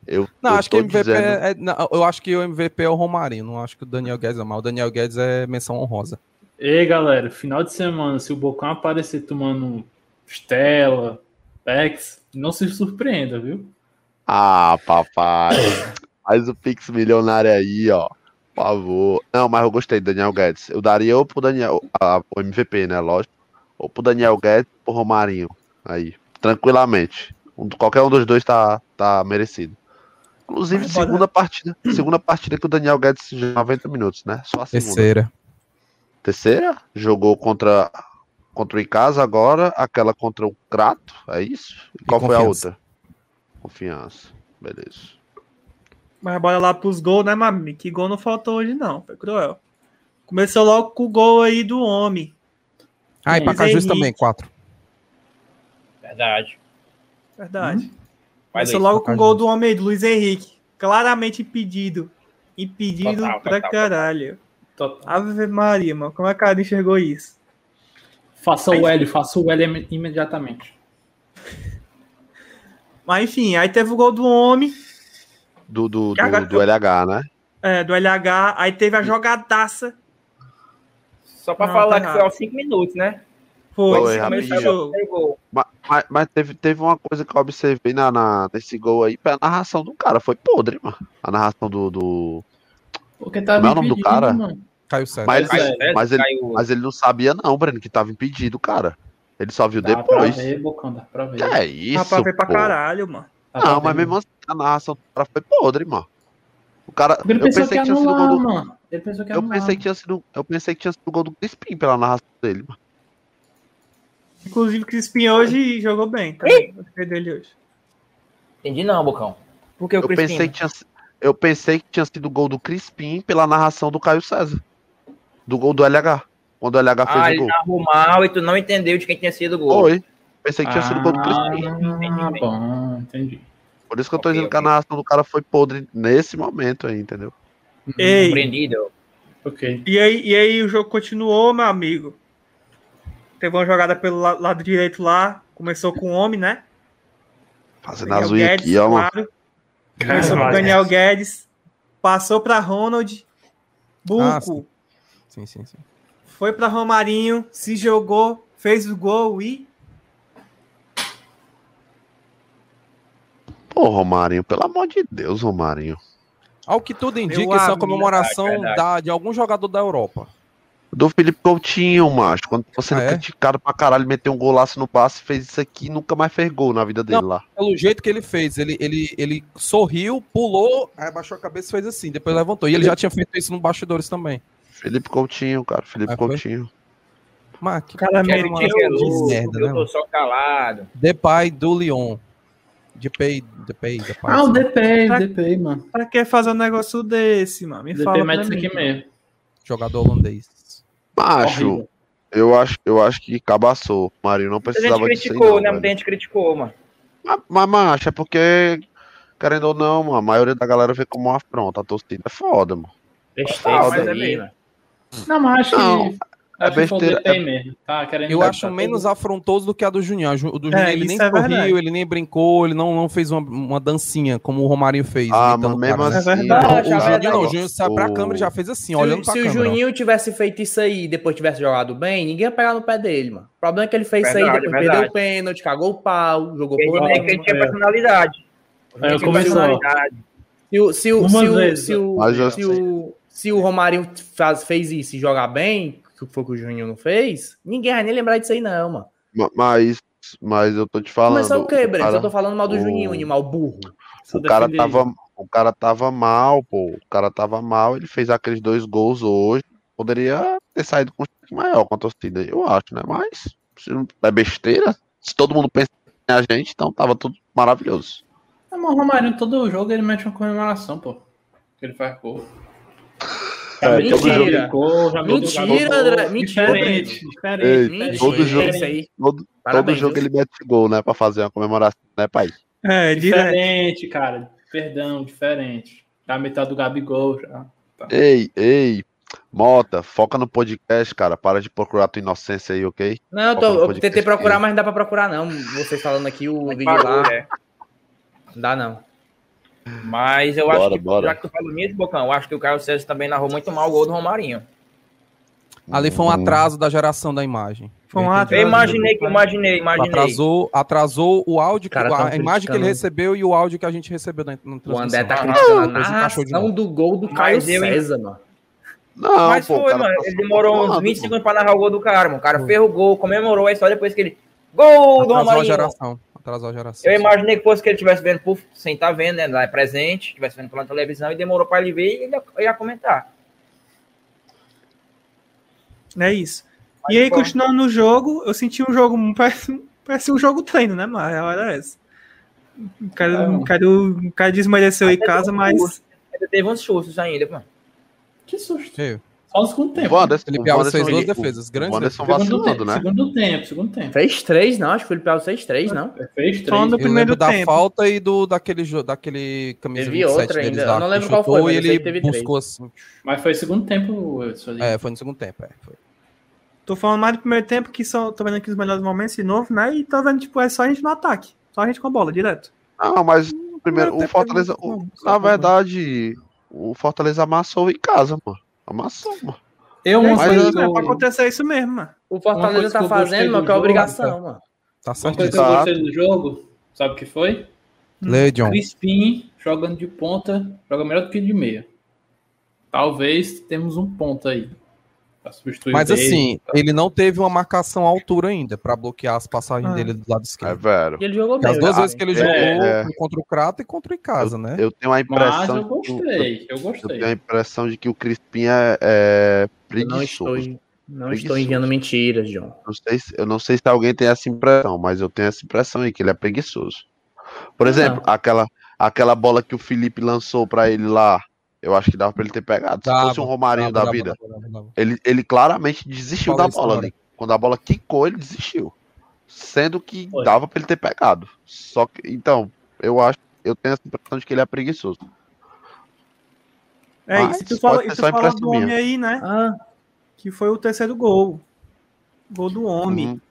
Eu, Não, eu acho que MVP dizendo- é, é- não, eu acho que o MVP é o Romarinho, não acho que o Daniel Guedes é mal. O Daniel Guedes é menção honrosa. Ei, galera, final de semana, se o Bocão aparecer tomando Stella, Pex, não se surpreenda, viu? Ah, papai. Faz o Pix milionário aí, ó. Por favor. Não, mas eu gostei do Daniel Guedes. Eu daria ou pro Daniel, ah, o MVP, né? Lógico. Ou pro Daniel Guedes ou pro Romarinho. Aí. Tranquilamente. Um- qualquer um dos dois tá, tá merecido. Inclusive, segunda partida. Segunda partida que o Daniel Guedes jogou 90 minutos, né? Só a segunda. Terceira. Terceira? Jogou contra, contra o Icasa agora, aquela contra o Crato, é isso? E qual foi a outra? Confiança. Beleza. Mas bora lá pros gols, né, Mami? Que gol não faltou hoje, não. Foi cruel. Começou logo com o gol aí do homem. Ah, e. Pacajus Henrique. também, quatro. Verdade. Verdade. Vai, Começou logo com o gol do homem aí, do Luiz Henrique. Claramente impedido. Impedido Total, pra total, caralho. Total. Ave Maria, mano. Como é que o cara enxergou isso? Faça o L, faça o L im- imediatamente. Mas enfim, aí teve o gol do homem, Do, do, do, do LH, né? é, do LH. Aí teve a jogadaça. Só pra Não, falar tá que foi errado. aos 5 minutos, né? Foi, Foi, esse começo do rapidinho. jogo. Pegou. Mas, mas, mas teve, teve uma coisa que eu observei na, na- nesse gol aí, a narração do cara foi podre, mano. A narração do. do... Porque tá Como é o nome do cara? mano. Caiu César. Mas, César, mas, ele, caiu- mas ele não sabia, não, Breno, que tava impedido, cara. Ele só viu Dá depois. pra ver, Bocão, dá pra ver. Que é Dá isso? pra ver pra pô? caralho, mano. Dá pra Não, mas mesmo assim, a narração do cara foi podre, mano. O cara. Ele eu pensei que tinha sido o gol do. mano. Ele pensou que ia Eu anular. pensei que tinha sido. Eu pensei que tinha sido gol do Crispim pela narração dele, mano. Inclusive, o Crispim hoje jogou bem. Gostei dele hoje. Entendi não, Bocão. Por que o Eu Crispim? pensei, que tinha, eu pensei que tinha sido o gol do Crispim pela narração do Caio César. Do gol do LH. Quando o LH fez Ah, o ele gol. narrou mal e tu não entendeu de quem tinha sido o gol. Foi. Pensei que tinha sido o gol do Ah, Crispim. bom, entendi. Por isso que eu tô Ok, dizendo que a narração do cara foi podre nesse momento aí, entendeu? Ei, Compreendido. Ok. e aí, e aí o jogo continuou, meu amigo. Teve uma jogada pelo la- lado direito lá. Começou com o homem, né? Fazendo Daniel as unhas Guedes, aqui, ó, mano. claro. Começou com o Daniel Guedes. Passou pra Ronald. Ah, Buco. Sim, sim, sim. foi pra Romarinho. Se jogou. Fez o gol e. Pô, Romarinho, pelo amor de Deus, Romarinho. Ao que tudo indica, Meu isso é comemoração verdade. da, de algum jogador da Europa. Do Felipe Coutinho, macho. Quando sendo Ah, é? criticado pra caralho, meteu um golaço no passe, fez isso aqui e nunca mais fez gol na vida dele Não. lá. Pelo jeito que ele fez, ele, ele, ele sorriu, pulou, aí abaixou a cabeça e fez assim, depois levantou. E ele já tinha feito isso no bastidores também. Felipe Coutinho, cara. Felipe Ah? Coutinho. Mas que Cara, é louco, merda, eu né, tô só calado. Depay do Lyon. Depay, Depay, Depay. Ah, o. DP, Pra- DP, mano. Pra que fazer um negócio desse, mano? Me DP fala mete pra isso mim. aqui mesmo. Jogador holandês. Macho, Horrível. eu acho, eu acho que cabaçou. O Marinho não gente precisava disso aí, criticou, não, né? Muita gente criticou, mano. Mas, mas, macho, é porque, querendo ou não, mano, a maioria da galera vê como uma afronta. A torcida é foda, mano. Besteira, Ah, mas é mesmo. Não, mas acho Não. que. É besteira. É... Mesmo. Tá eu acho menos afrontoso do que a do Juninho. O do Juninho é, ele nem é sorriu, verdade. ele nem brincou, ele não, não fez uma, uma dancinha como o Romarinho fez. Ah, mas mesmo assim. É verdade. O, o Juninho não, o Juninho saiu pra câmera e já fez assim, se, olhando pra se câmera. Se o Juninho tivesse feito isso aí e depois tivesse jogado bem, ninguém ia pegar no pé dele, mano. O problema é que ele fez verdade, isso aí, depois perdeu o pênalti, cagou o pau, jogou por lá. Ele tinha personalidade. É, se o, se o, se o, se o, se o Romarinho faz, fez isso e jogar bem, que foi que o Juninho não fez, ninguém vai nem lembrar disso aí, não, mano. Mas, mas eu tô te falando. Mas é o quê, Breno? Eu tô falando mal do o... Juninho, animal burro. O cara, tava, o cara tava mal, pô. O cara tava mal, ele fez aqueles dois gols hoje. Poderia ter saído com um maior com a torcida, eu acho, né? Mas se não é besteira, se todo mundo pensa em a gente, então tava tudo maravilhoso. É, mas o Romarinho, todo jogo, ele mete uma comemoração, pô. Ele faz gol. É, mentira. mentira, André. Mentira. Diferente. Diferente. Ei, todo jogo, todo, todo jogo ele mete gol, né? Pra fazer uma comemoração, né, pai? É, diferente, cara. Perdão, diferente. Já metade do Gabigol já. Tá. Ei, ei. Mota, foca no podcast, cara. Para de procurar tua inocência aí, ok? Não, eu, tô, eu tentei procurar, mas não dá pra procurar, não. Vocês falando aqui o vídeo lá. É. Não dá, não. Mas eu bora, acho que, bora. já que tu falou nisso, Bocão, eu acho que o Caio César também narrou muito mal o gol do Romarinho. Ali foi um atraso da geração da imagem. Foi um atraso. Eu imaginei que imaginei, imaginei. Atrasou, atrasou o áudio, que, a, a imagem que ele recebeu e o áudio que a gente recebeu na, na transmissão. O André tá criticando a narração do gol do Caio César, mano. Não, Mas pô, foi, mano. Tá ele demorou uns 20 segundos pra narrar o gol do cara, mano. O cara fez o gol, comemorou a história depois que ele. Gol do Romarinho! A geração atrasar a geração. Eu imaginei que fosse que ele estivesse vendo por, sem estar tá vendo, né? Lá é presente, estivesse vendo pela televisão e demorou para ele ver e ele ia, ia comentar. É isso. Mas, e aí, bom. continuando no jogo, eu senti um jogo, parece, parece um jogo treino, né, mas a hora é essa. O cara, é, o cara, o cara desmereceu em casa, mas. Ainda teve uns sustos ainda, mano. Que susto. Eu. Só no segundo tempo. O Anderson, Felipe Alves fez duas defesas. Grandes o Anderson vacilando, né? Segundo tempo, segundo tempo. Fez três, não. Acho que o Felipe Alves fez três, não. Fez três. Só no primeiro da tempo. falta e do, daquele, daquele camisa teve 27 outra ainda. Lá, eu não lembro qual foi, mas ele teve buscou três. assim. Mas foi segundo tempo, Wilson. É, foi no segundo tempo, é. Foi. Tô falando mais do primeiro tempo, que só tô vendo aqui os melhores momentos de novo, né? E tô vendo, tipo, é só a gente no ataque. Só a gente com a bola, direto. Não, mas primeiro, o Fortaleza, o, na verdade, o Fortaleza amassou em casa, mano. Amassou, mano. Eu, uma mas, coisa é, eu... acontecer isso mesmo, mano. O Fortaleza tá fazendo, mas que é obrigação, mano. Tá certo. Uma coisa que eu gostei do jogo, sabe o que foi? Legion. Crispim jogando de ponta, joga melhor do que de meia. Talvez temos um ponto aí. Mas assim, tá? ele não teve uma marcação à altura ainda para bloquear as passagens ah. dele do lado esquerdo. É velho. E ele jogou bem. As duas ah, vezes que ele é, jogou é. contra o Crato e contra o Icasa, eu, né? Eu tenho a impressão. Mas eu gostei, eu gostei. Eu tenho a impressão de que o Crispim é, é preguiçoso. Não estou, não estou enviando mentiras, John. Não sei se, eu não sei se alguém tem essa impressão, mas eu tenho essa impressão aí que ele é preguiçoso. Por exemplo, aquela, aquela bola que o Felipe lançou para ele lá eu acho que dava pra ele ter pegado. Se fosse um Romarinho dava, da vida, dava, ele, ele claramente desistiu da bola ali. Quando a bola quicou, ele desistiu. Sendo que Foi. dava pra ele ter pegado. Só que, então, eu acho, eu tenho essa impressão de que ele é preguiçoso. É, Mas, e tu fala, e tu fala do homem aí, né? Ah. Que foi o terceiro gol. Gol do homem.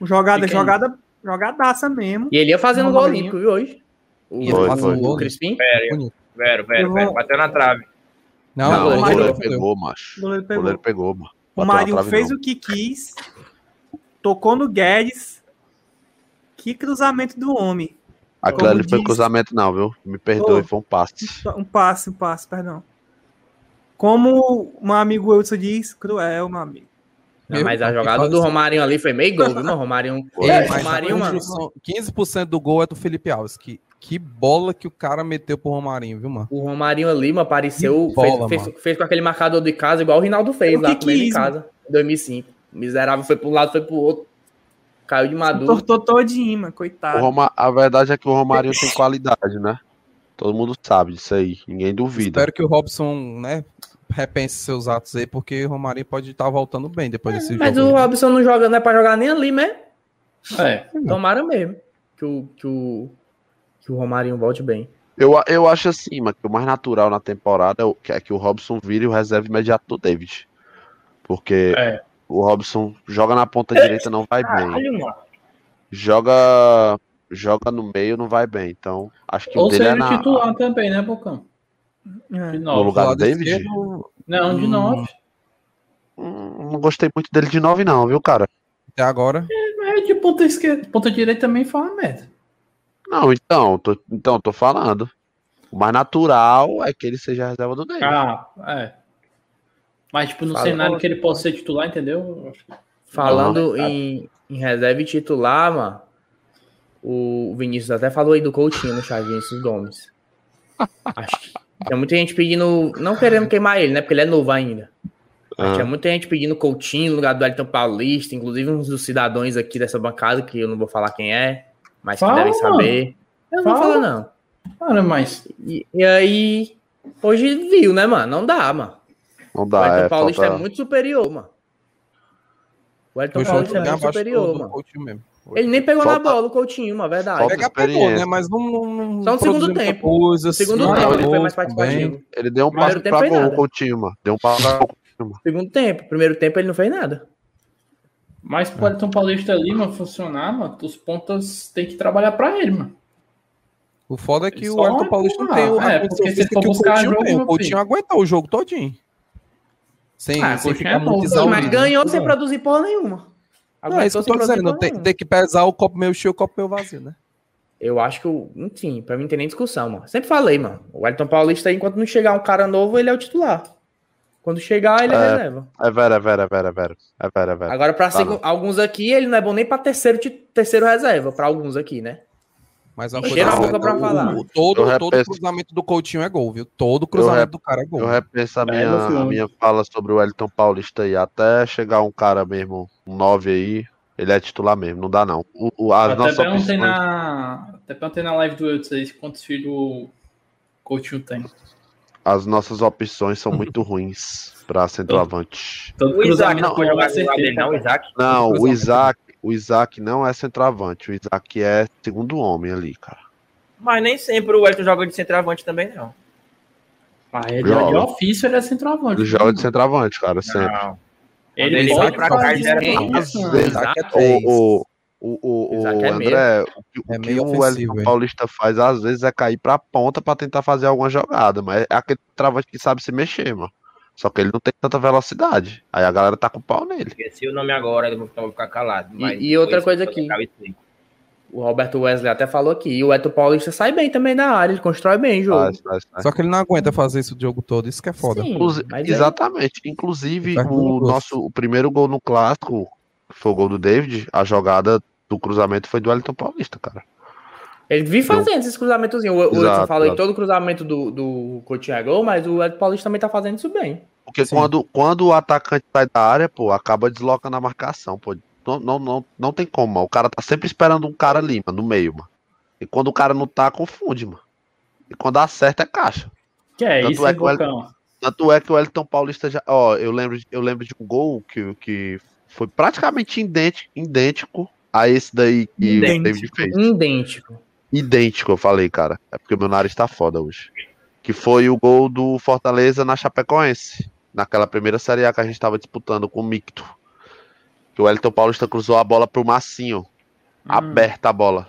Uhum. Jogada, jogada, jogadaça mesmo. E ele ia fazendo gol olímpico, viu, hoje? O, foi, foi. o Crispim? Sério. Vero, Vero, Vero. Bateu na trave. Não, não o goleiro pegou, macho. O goleiro pegou, goleiro pegou mano. O Marinho fez não. o que quis, tocou no Guedes. Que cruzamento do homem. Aquilo ali foi cruzamento, não, viu? Me perdoe, oh, foi um passe. Um passe, um passe, perdão. Como um amigo Wilson diz, cruel, meu amigo. Não, mas a jogada do Romarinho ali foi meio gol, viu, Romarinho? É, Romarinho, mano. 15% do gol é do Felipe Alves, que que bola que o cara meteu pro Romarinho, viu, mano? O Romarinho ali, mano, apareceu, bola, fez, fez, fez, com aquele marcador de casa, igual o Rinaldo fez o lá com ele em casa, em 2005. Miserável foi pro lado, foi pro outro. Caiu de maduro. Tortou todinho, mano, coitado. Roma... A verdade é que o Romarinho tem qualidade, né? Todo mundo sabe disso aí, ninguém duvida. Espero que o Robson, né, repense seus atos aí, porque o Romarinho pode estar voltando bem depois é, desse mas jogo. Mas o Robson não joga, não é pra jogar nem ali, né? É. Tomara mesmo. Que o, que o, que o Romarinho volte bem. Eu, eu acho assim, mas que o mais natural na temporada é, é que o Robson vire o reserva imediato do David. Porque É. o Robson joga na ponta direita, não vai bem. Joga joga no meio, não vai bem. Então, acho que o Ou dele seja, é na, titular também, né, Bocão? É. De no nove. lugar do David. esquerdo, Não, de Hum. nove. Hum, Não gostei muito dele de 9, não, viu, cara? até agora. É de ponta esquerda. Ponta direita também fala merda. Não, então, tô, então, tô falando. O mais natural é que ele seja a reserva do David. Ah, é. Mas, tipo, no Fala. cenário que ele possa ser titular, entendeu? Falando Não, em, em reserva e titular, mano, o Vinícius até falou aí do Coutinho no chat, Vinícius Gomes. Acho que tem muita gente pedindo, não querendo queimar ele, né? Porque ele é novo ainda. Mas Ah. Tinha muita gente pedindo Coutinho no lugar do Elton Paulista, inclusive uns dos cidadãos aqui dessa bancada, que eu não vou falar quem é, mas que Fala, devem saber. Eu não vou Fala. falar, não. Cara, mas. E, e aí, hoje viu, né, mano? Não dá, mano. Não O dá, Elton é, Paulista falta... é muito superior, mano. O Elton O Paulista é muito superior, mano. Mesmo. Ele nem pegou Falta- na bola, o Coutinho, uma verdade. Falta Pegar pegou, né? Mas não. não Só no segundo tempo. Coisa, Segundo assim, tempo ele foi mais também. participativo. Ele deu um passo pra gol, o Coutinho, mano. Deu um passo pra gol. Segundo tempo. Primeiro tempo ele não fez nada. Mas pro Elton Paulista ali, mano, funcionar, mano, os pontas tem que trabalhar pra ele, mano. O foda é que Só o Elton Paulista não tem o. É, porque se for o buscar Coutinho jogo, O Coutinho aguentou o jogo todinho. Sem, Ah, sem ficar é muito bom. Sim, mas ganhou sem Não. produzir porra nenhuma. Não, é isso que eu tô dizendo. Tem, tem que pesar o copo meio cheio e o copo meio vazio, né? Eu acho que, o- enfim, pra mim não tem nem discussão, mano. Sempre falei, mano. O Elton Paulista aí, enquanto não chegar um cara novo, ele é o titular. Quando chegar, ele é, É. reserva. É vera, é vera, é vera, é vera. É vera, é vera. Agora, pra Tá alguns aqui, ele não é bom nem pra terceiro, terceiro reserva, pra alguns aqui, né? Mas uma Cheira coisa a boca certa, pra o- falar. o- todo, Eu todo cruzamento do Coutinho é gol, viu? Todo cruzamento rep- do cara é gol. Eu repenso a É, minha, filho. a minha fala sobre o Elton Paulista aí. Até chegar um cara mesmo, um 9 aí, ele é titular mesmo. Não dá, não. O, o, as Até nossas perguntei opções, na. Até perguntei na live do Eudes aí quantos filhos o Coutinho tem. As nossas opções são muito ruins pra centroavante. Todo O Isaac não eu jogar lado acertei, dele, não. Isaac. Não, o. Isaac, o Isaac não é centroavante. O Isaac é segundo homem ali, cara. Mas nem sempre o Elton joga de centroavante também, não. Ah, ele Joga. de ofício ele é centroavante. Ele joga de centroavante, cara, sempre. Não. Ele, Ele pode sai pra cá, ele era é três. O, o, o, o, o é André, o que, o É que o Elton hein? Paulista faz às vezes é cair pra ponta pra tentar fazer alguma jogada, mas é aquele travante que sabe se mexer, mano. Só que ele não tem tanta velocidade. Aí a galera tá com pau nele. Esqueci o nome agora, eu vou ficar calado. E- mas e outra coisa aqui. O Roberto Wesley até falou aqui. E o Elton Paulista sai bem também da área, ele constrói bem o jogo. Faz, faz, faz. Só que ele não aguenta fazer isso o jogo todo, isso que é foda. Sim, aí- exatamente. Inclusive, Tá o nosso o primeiro gol no clássico, foi o gol do David, a jogada do cruzamento foi do Elton Paulista, cara. Ele vive fazendo esses cruzamentozinhos. O, o Edson falou exato. todo cruzamento do, do Coutinho é gol, mas o Elton Paulista também tá fazendo isso bem. Porque Sim. quando, quando o atacante sai da área, pô, acaba deslocando a marcação, pô. Não, não, não, não tem como, mano. O cara tá sempre esperando um cara ali, mano, no meio, mano. E quando o cara não tá, confunde, mano. E quando acerta, é caixa. Que é Tanto isso, é que o El- Bocão? Tanto é que o Elton Paulista já. Ó, eu lembro, de- eu lembro de um gol que, que foi praticamente idêntico, idêntico a esse daí que o Idêntico. David fez. Idêntico. Idêntico, eu falei, cara. É porque meu nariz tá foda hoje. Que foi o gol do Fortaleza na Chapecoense. Naquela primeira Série A que a gente tava disputando com o Micto. Que o Elton Paulista cruzou a bola pro Massinho. Aberta a bola.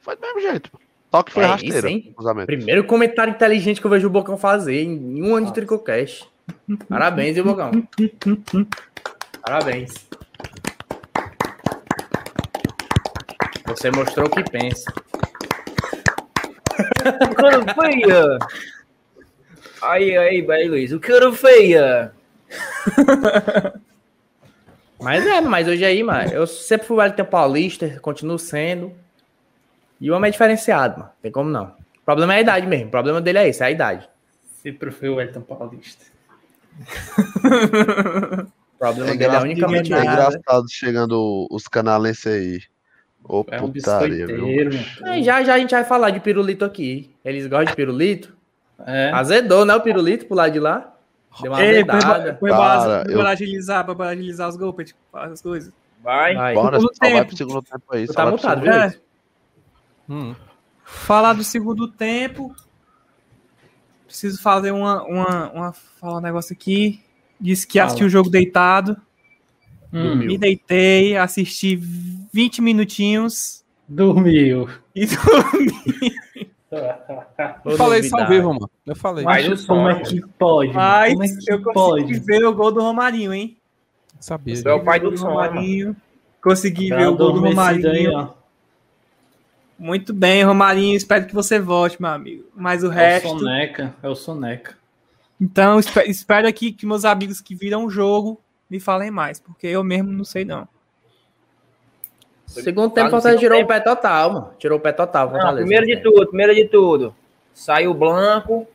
Foi do mesmo jeito. Só que foi É rasteira. hein? Primeiro comentário inteligente que eu vejo o Bocão fazer em um ano de Tricocast. Parabéns, viu, Bocão? Parabéns. Você mostrou o que pensa. O cara feia! Aí, aí, aí, Luiz. O cara feia! Mas é, mas hoje aí, mano, eu sempre fui o Elton Paulista, continuo sendo. E o homem é diferenciado, mano. Tem como não. O problema é a idade mesmo. O problema dele é esse, é a idade. Sempre foi o Elton Paulista. Problema É, dele é unicamente é esse. engraçado chegando os canalenses aí. Ô, É um putaria, viu? É, já já a gente vai falar de pirulito aqui. Eles gostam de pirulito? É. Azedou, né? O pirulito pro lado de lá. Deu uma Ei, azedada. Cara, pra eu- agilizar, pra agilizar os golpes, tipo, as coisas. Vai. Vai. Bora, só vai tempo. pro segundo tempo aí. Tá vai mutado, viu? É. Hum. Falar do segundo tempo. Preciso fazer uma, uma, uma falar um negócio aqui. Disse que assistiu o jogo deitado. Hum, Me deitei, assisti 20 minutinhos dormiu. e dormi. Eu falei isso ao vivo, mano. Eu falei. Mas o como é que pode? mano? Mas como é que eu consegui pode? ver o gol do Romarinho, hein? Sabia. Você é o pai do Gol sonho. Romarinho. Consegui ver Tá o gol do adormecido aí, Romarinho. ó. Muito bem, Romarinho. Espero que você volte, meu amigo. Mas o É o resto. Soneca. É o Soneca. Então, espe- espero aqui que meus amigos que viram o jogo me falem mais, porque eu mesmo não sei, não. Segundo tempo, Fortaleza tirou tempo. o pé total, mano. Tirou o pé total, Não, primeiro de tudo, primeiro de tudo. Saiu o Blanco,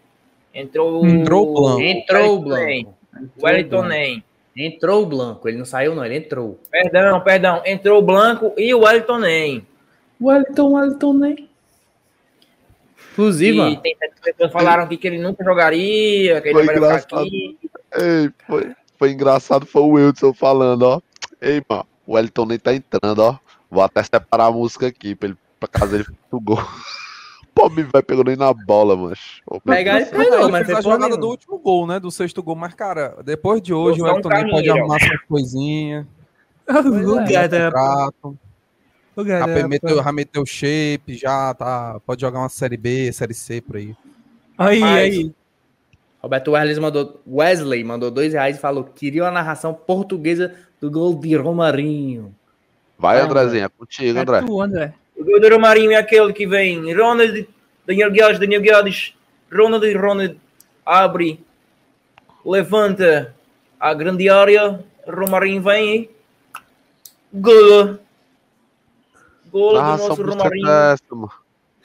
entrou Entrou o Blanco. Entrou o Wellington Blanco. O Wellington Nem. Entrou o Blanco. Ele não saiu, não. Ele entrou. Perdão, perdão. Entrou o Blanco e o Wellington Nem. Wellington, Wellington, né? Inclusive, E tem pessoas falaram aqui que ele nunca jogaria, que ele Foi vai aqui. Ei, foi, foi engraçado, foi o Wilson falando, ó. Ei, mano, o Wellington nem tá entrando, ó. Vou até separar a música aqui, pra, ele, pra caso ele o gol. Pobre vai pegando nem na bola, mancho. Ô, Pegar ele Não, pegou, ele mas fez a jogada do último gol, né? Do sexto gol. Mas, cara, depois de hoje, o um Elton nem pode arrumar suas coisinhas. O é. O já meteu, já meteu shape, já tá. Pode jogar uma série B, série C por aí. Aí, Rapaz, aí. Roberto Wesley mandou, Wesley mandou dois reais e falou: queria uma narração portuguesa do gol de Romarinho. Vai, Andrezinho, é contigo, É André. tu, André. O gol do Romarinho é aquele que vem. Ronald, Daniel Guedes, Daniel Guedes. Ronald, Ronald. Abre. Levanta a grande área. Romarinho vem. Gol. Gol do Narração nosso Romarinho. mano.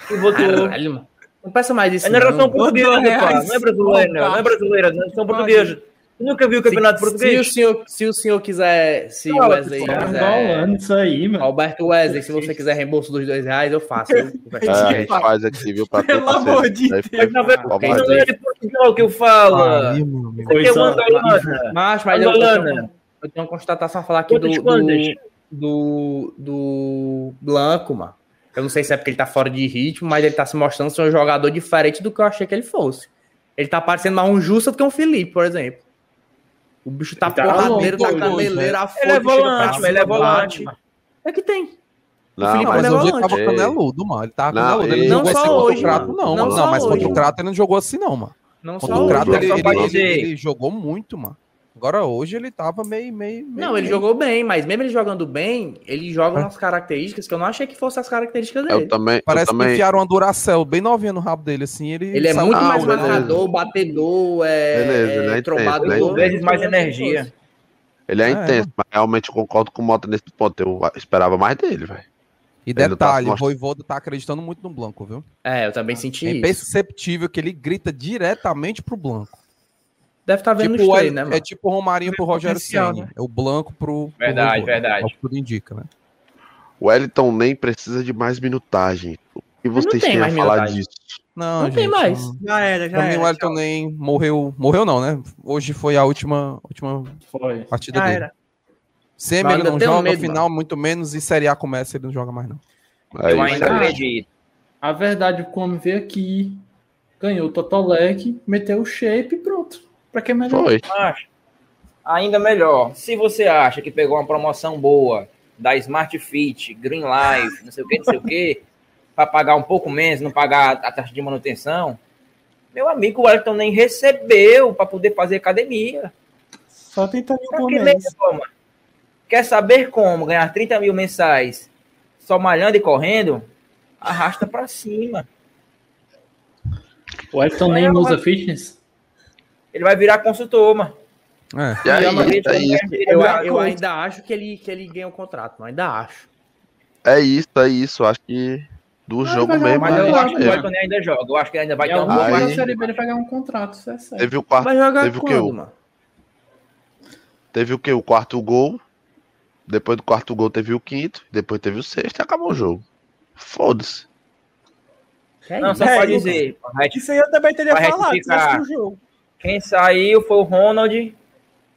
Que votou. Caralho, mano. Não peça mais isso. É narração não. portuguesa, pá. Não é brasileira, não é brasileira. Narração portuguesa. Tu nunca viu o campeonato se, se, o português? senhor, se o senhor quiser, se o Wesley. Tá quiser, rolando isso aí, mano. Roberto Wesley, se você quiser reembolso dos dois reais, eu faço. Eu, É, a gente faz aqui, viu, pra Pelo amor de Deus. Não, não é de Portugal que eu falo. Meu é andalana. Mas, mas eu, eu, tenho, eu tenho uma constatação a falar aqui do, do? Do, do Blanco, mano. Eu não sei se é porque ele tá fora de ritmo, mas ele tá se mostrando ser um jogador diferente do que eu achei que ele fosse. Ele tá parecendo mais um Justo do que um Felipe, por exemplo. O bicho tá Ele tá porradeiro, tá louco, caneleiro, a Ele foda, é chega volante, mas ele é cima, volante. É que tem. Não, Felipe Mas hoje ele não, tava ei. caneludo, mano. Ele tava caneludo. Ele ei. não jogou Não assim só contra hoje, o Crato, mano. não, Não mano. só Não, mas contra hoje. o Crato ele não jogou assim, não, mano. Não Contra só o hoje. Crato só ele, ele- dizer. ele jogou muito, mano. Agora hoje ele tava meio, meio. meio Não, ele meio. jogou bem, mas mesmo ele jogando bem, ele joga umas características que eu não achei que fossem as características eu dele. também, eu Parece que também, enfiaram uma Duracell bem novinha no rabo dele, assim. Ele, Ele é muito Não, mais beleza. marcador, batedor, é, Beleza, é né? trombador. Entendo, Oito vezes mais energia. ele é, É, intenso, mas realmente eu concordo com o Mota nesse ponto. Eu esperava mais dele, velho. E Ele tá detalhe, se o Voivoda tá acreditando muito no Blanco, viu? É, eu também senti É isso. perceptível que ele grita diretamente pro Blanco. Deve estar vendo Tipo, os é, né, mano? é tipo o Romarinho pro Rogério Ceni. né? É o Blanco pro. pro Verdade, Voivoda. verdade. É o que tudo indica, né? O Wellington nem precisa de mais minutagem. O que vocês tem têm a falar minutagem. disso? Não, Não tem gente, mais. não- Já era, já Pra era. o Wellington tchau. nem morreu. Morreu, não, né? Hoje foi a última, última Foi. partida Já dele. era. Semi ele não joga, medo, final muito menos, e Série A começa ele não joga mais, não. É Eu ainda aí. acredito. A verdade, o Come veio aqui, ganhou o Totolec, meteu o shape e pronto. Pra que melhor? Mas, ainda melhor, se você acha que pegou uma promoção boa da Smart Fit, Green Life, não sei o que, não sei o que, para pagar um pouco menos, não pagar a taxa de manutenção, meu amigo o Wellington nem recebeu para poder fazer academia. Só 30 mil por mês. Quer saber como ganhar 30 mil mensais só malhando e correndo? Arrasta para cima. O Elton nem usa fitness. Ele vai virar consultor, mano. É. E aí, É é que isso, ele Eu, eu ainda acho que ele, que ele ganha o contrato, mas ainda acho. é isso, é isso. Acho que do Ah, jogo mesmo. Mas eu acho que o Wellington ainda joga. Eu acho que ainda vai ter um algum pouco Aí-. Série B ele vai ganhar um contrato, isso é sério. teve o quarto, Vai jogar teve o quê? quando, O- mano? teve o que? O quarto gol. Depois do quarto gol teve o quinto. Depois teve o sexto e acabou o jogo. Foda-se. Que Não, isso? só É, Lucas. dizer. Isso aí eu também teria falado assistiu o jogo. Quem saiu foi o Ronald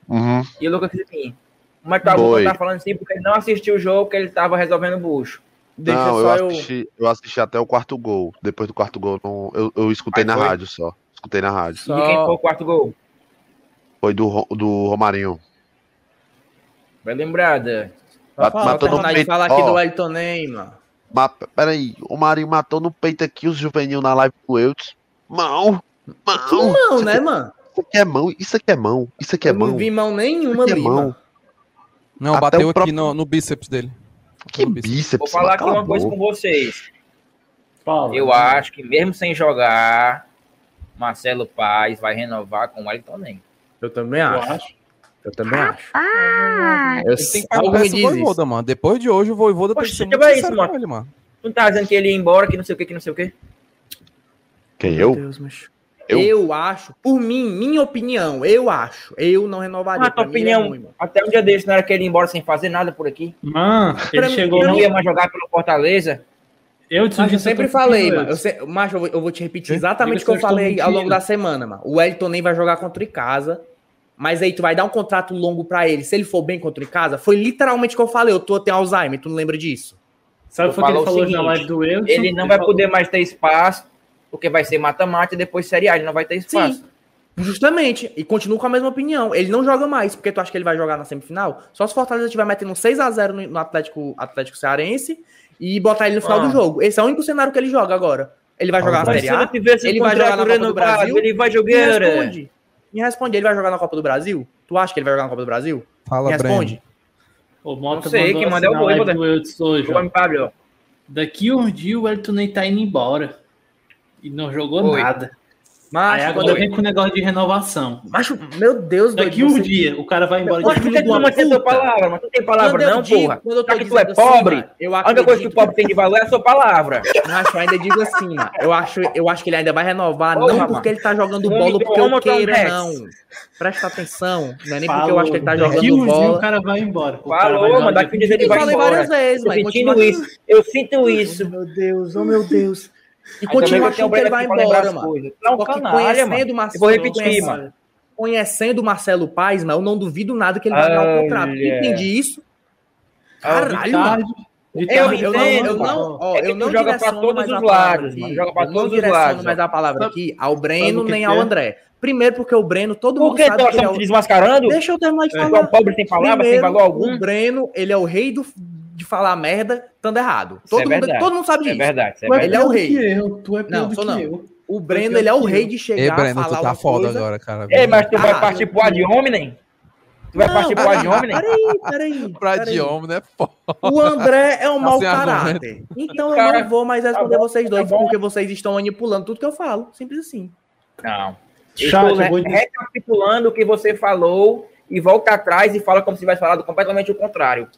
Uhum. e o Lucas Crispim. Mas tá, Foi. tá falando assim porque ele não assistiu o jogo, porque ele tava resolvendo o bucho. Deixa não, só eu eu. assisti, eu assisti até o quarto gol. Depois do quarto gol, não, eu, eu escutei Aí na foi? rádio só. Escutei na rádio. Só- E quem foi o quarto gol? Foi do, do Romarinho. Vai lembrada. Mat- Fala, matou no peito. falar aqui Ó, do Elton Neymar. ma- peraí, o Marinho matou no peito aqui os juvenil na live do Eudes. Mão! Mão! Não, né, mano? Isso aqui é mão, isso aqui é mão, isso aqui é Eu não mão. vi mão nenhuma Isso aqui é ali, mão. Não, Até bateu o aqui próprio- no, no bíceps dele. Que No bíceps. bíceps, Vou falar aqui uma coisa boca. com vocês. Fala. Eu acho que mesmo sem jogar, Marcelo Paz vai renovar com o Wellington Nem. Eu também Eu acho. acho. Eu também acho. Eu Ele tem que esse. Voivoda, mano. Depois de hoje, o Voivoda tem Poxa, que ser isso, mano. ele, mano. Tu não tá dizendo que ele ia embora, que não sei o que, que não sei o que? Quem, Meu eu? Deus, mas... Eu? Eu? acho, por mim, minha opinião, eu acho. Eu não renovaria. Ah, tua mim, ele é opinião, ruim, mano. até um dia desse não era que ele ia embora sem fazer nada por aqui? Mano, ele Pra mim, chegou Ele no. não ia mais jogar pelo Fortaleza? Eu, Mas eu sempre falei, mano. Eu, se... Macho, eu vou, eu vou te repetir exatamente o que eu falei ao longo da semana, mano. O Elton nem vai jogar contra o casa. Mas aí tu vai dar um contrato longo pra ele. Se ele for bem contra o casa, foi literalmente o que eu falei. Eu tô tendo Alzheimer, tu não lembra disso? Sabe o que ele Falou o falou na seguinte, live do Elton? Ele não vai poder mais ter espaço, porque vai ser mata-mata e depois Série A, ele não vai ter espaço. Sim. Justamente. E continuo com a mesma opinião. Ele não joga mais, porque tu acha que ele vai jogar na semifinal? Só se o Fortaleza estiver metendo um 6x0 no, no Atlético, Atlético Cearense e botar ele no final Ah. do jogo. Esse é o único cenário que ele joga agora. Ele vai jogar na Série se ele A? Ele vai jogar na Copa do Brasil? Ele vai Me jogar. responde. Me responde. Ele vai jogar na Copa do Brasil? Tu acha que ele vai jogar na Copa do Brasil? Fala, Me Breno. responde. O Mota Não sei, mandou quem manda é o. Vamos, Pablo. Daqui um dia o Elton nem tá indo embora. E não jogou Oi. nada. Aí Macho, agora quando eu... vem com o negócio de renovação. Macho, meu Deus, Daqui doido, um você- dia o cara vai embora Mas tu não uma puta. palavra? Mas tu tem palavra Quando eu não, digo- porra? quando eu tô que tu é assim, pobre, mano, eu a única coisa que o pobre tem de valor é a sua palavra. Macho, eu ainda digo assim, mano. Eu acho, eu acho que ele ainda vai renovar, Porra, não mano. porque ele tá jogando bola, do porque eu queira, não. Presta atenção. Não é nem porque eu Falou. acho que ele tá Daqui jogando um dia o bola. cara vai embora. O cara vai Falou, embora mano, daqui um dia ele Eu vai falei embora. várias vezes, mas isso. Eu sinto isso. Meu Deus, oh meu Deus. E continua o achando que ele vai embora, mano. coisas. É que canalha, mano. conhecendo o Marcelo, vou repetir, conhecendo- mano. Conhecendo o Marcelo Paz, mas eu não duvido nada que ele vai ganhar o contrato. Olha. Entendi isso? Ah, Caralho, mano. Eu, não, eu mano. não, ó, É eu não joga pra direciono todos os lados, aqui. mano. Joga não todos os lados, mais a palavra aqui ao Breno o nem ao é? André. Primeiro porque o Breno, todo Por mundo que sabe que ele é o... desmascarando? Deixa eu terminar de é falar. pobre sem palavra, sem Primeiro, valor algum? O Breno, ele é o rei do, de falar merda, estando errado. Isso Todo, é mundo, verdade. todo mundo sabe É disso. verdade, isso é Tu é Ele verdade. é o rei. eu. Tu é Não, sou não. eu. O Breno, ele é o rei de Ei, chegar, Breno, falar tu tá foda coisa... agora, cara. Ei, mas tu vai Ah, partir pro ad hominem? Tu vai partir pro ad hominem? Peraí, peraí. Pra de homem, né? Pô. O André é um Tá mau caráter. Então eu não vou mais responder tá bom, vocês dois, tá porque vocês estão manipulando tudo que eu falo. Simples assim. Não. Estou recapitulando o que você falou e volta atrás e fala como se tivesse falado completamente o contrário.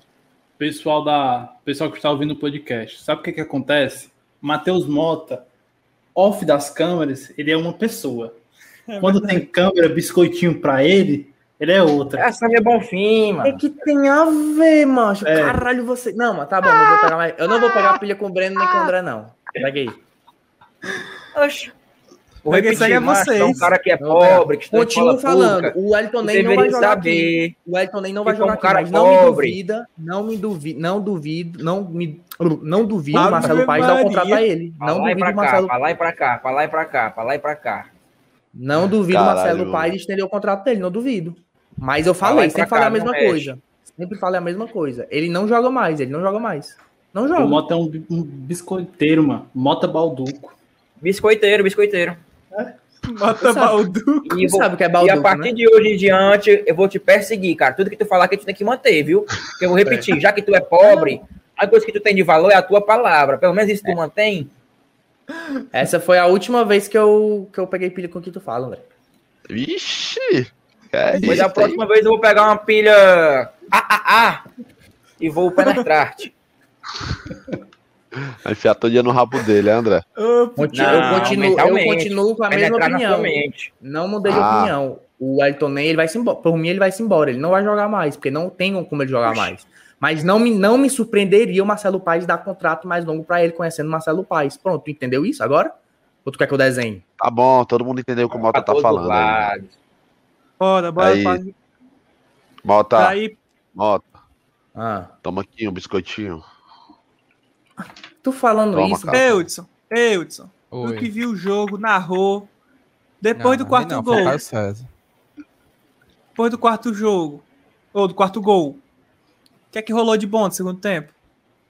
Pessoal da pessoal que está ouvindo o podcast, sabe o que que acontece? Matheus Mota, off das câmeras, ele é uma pessoa. Quando tem câmera, biscoitinho pra ele, ele é outra. Essa é Bonfim, É mano. que tem a ver, macho. É. Caralho, você. Não, mas tá bom, não vou pegar mais. Eu não vou pegar pilha com o Breno nem com o André, não. Pega aí. Oxe. Quem repetir, segue é macho, vocês. é um cara que é pobre, que em Continuo falando. pública. O Elton nem não vai jogar aqui. saber. O Elton nem não vai jogar aqui, cara mas não me duvida, não me duvida, não duvido, não me. Não duvido o Ave Marcelo Paes dar o contrato a ele. Pra Não duvido pra o cá, Marcelo. pra lá e pra cá, pra lá e pra cá, pra lá e pra cá. Não duvido o Caralho. Marcelo Paes estender o contrato dele, não duvido. Mas eu falei, sempre falei a mesma não mexe. coisa. Sempre falei a mesma coisa. Ele não joga mais, ele não joga mais. Não joga. O Mota é um, um biscoiteiro, mano. Mota balduco. Biscoiteiro, biscoiteiro. Mata sabe. Baldu. E, vou- sabe o que é e balduco, a partir né? de hoje em diante, eu vou te perseguir, cara. Tudo que tu falar que tu tem que manter, viu? Que eu vou repetir. Já que tu é pobre, a coisa que tu tem de valor é a tua palavra. Pelo menos isso tu mantém. Essa foi a última vez que eu, que eu peguei pilha com o que tu fala, André. Vixe! É Pois da próxima vez eu vou pegar uma pilha AAA e vou penetrar-te. Vai enfiar todo dia no rabo dele, hein, André? Conti- Não, eu, continuo, eu continuo com a mesma opinião. Não mudei de Ah. opinião. O Elton nem ele vai se embora. Por mim, ele vai se embora. Ele não vai jogar mais, porque não tem como ele jogar mais. Mas não me, não me surpreenderia o Marcelo Paes dar contrato mais longo pra ele, conhecendo o Marcelo Paes. Pronto, tu entendeu isso agora? Ou tu quer que eu desenhe? Tá bom, todo mundo entendeu o que o Mota tá falando aí. Bora, bora. Aí. Mota, Aí, Mota, Ah. toma aqui um biscoitinho. Tu falando Toma, isso, cara. Eudson, Eudson, tu Oi. que viu o jogo, narrou. Depois Não, do quarto não, gol, depois do quarto jogo, ou do quarto gol, o que é que rolou de bom no segundo tempo?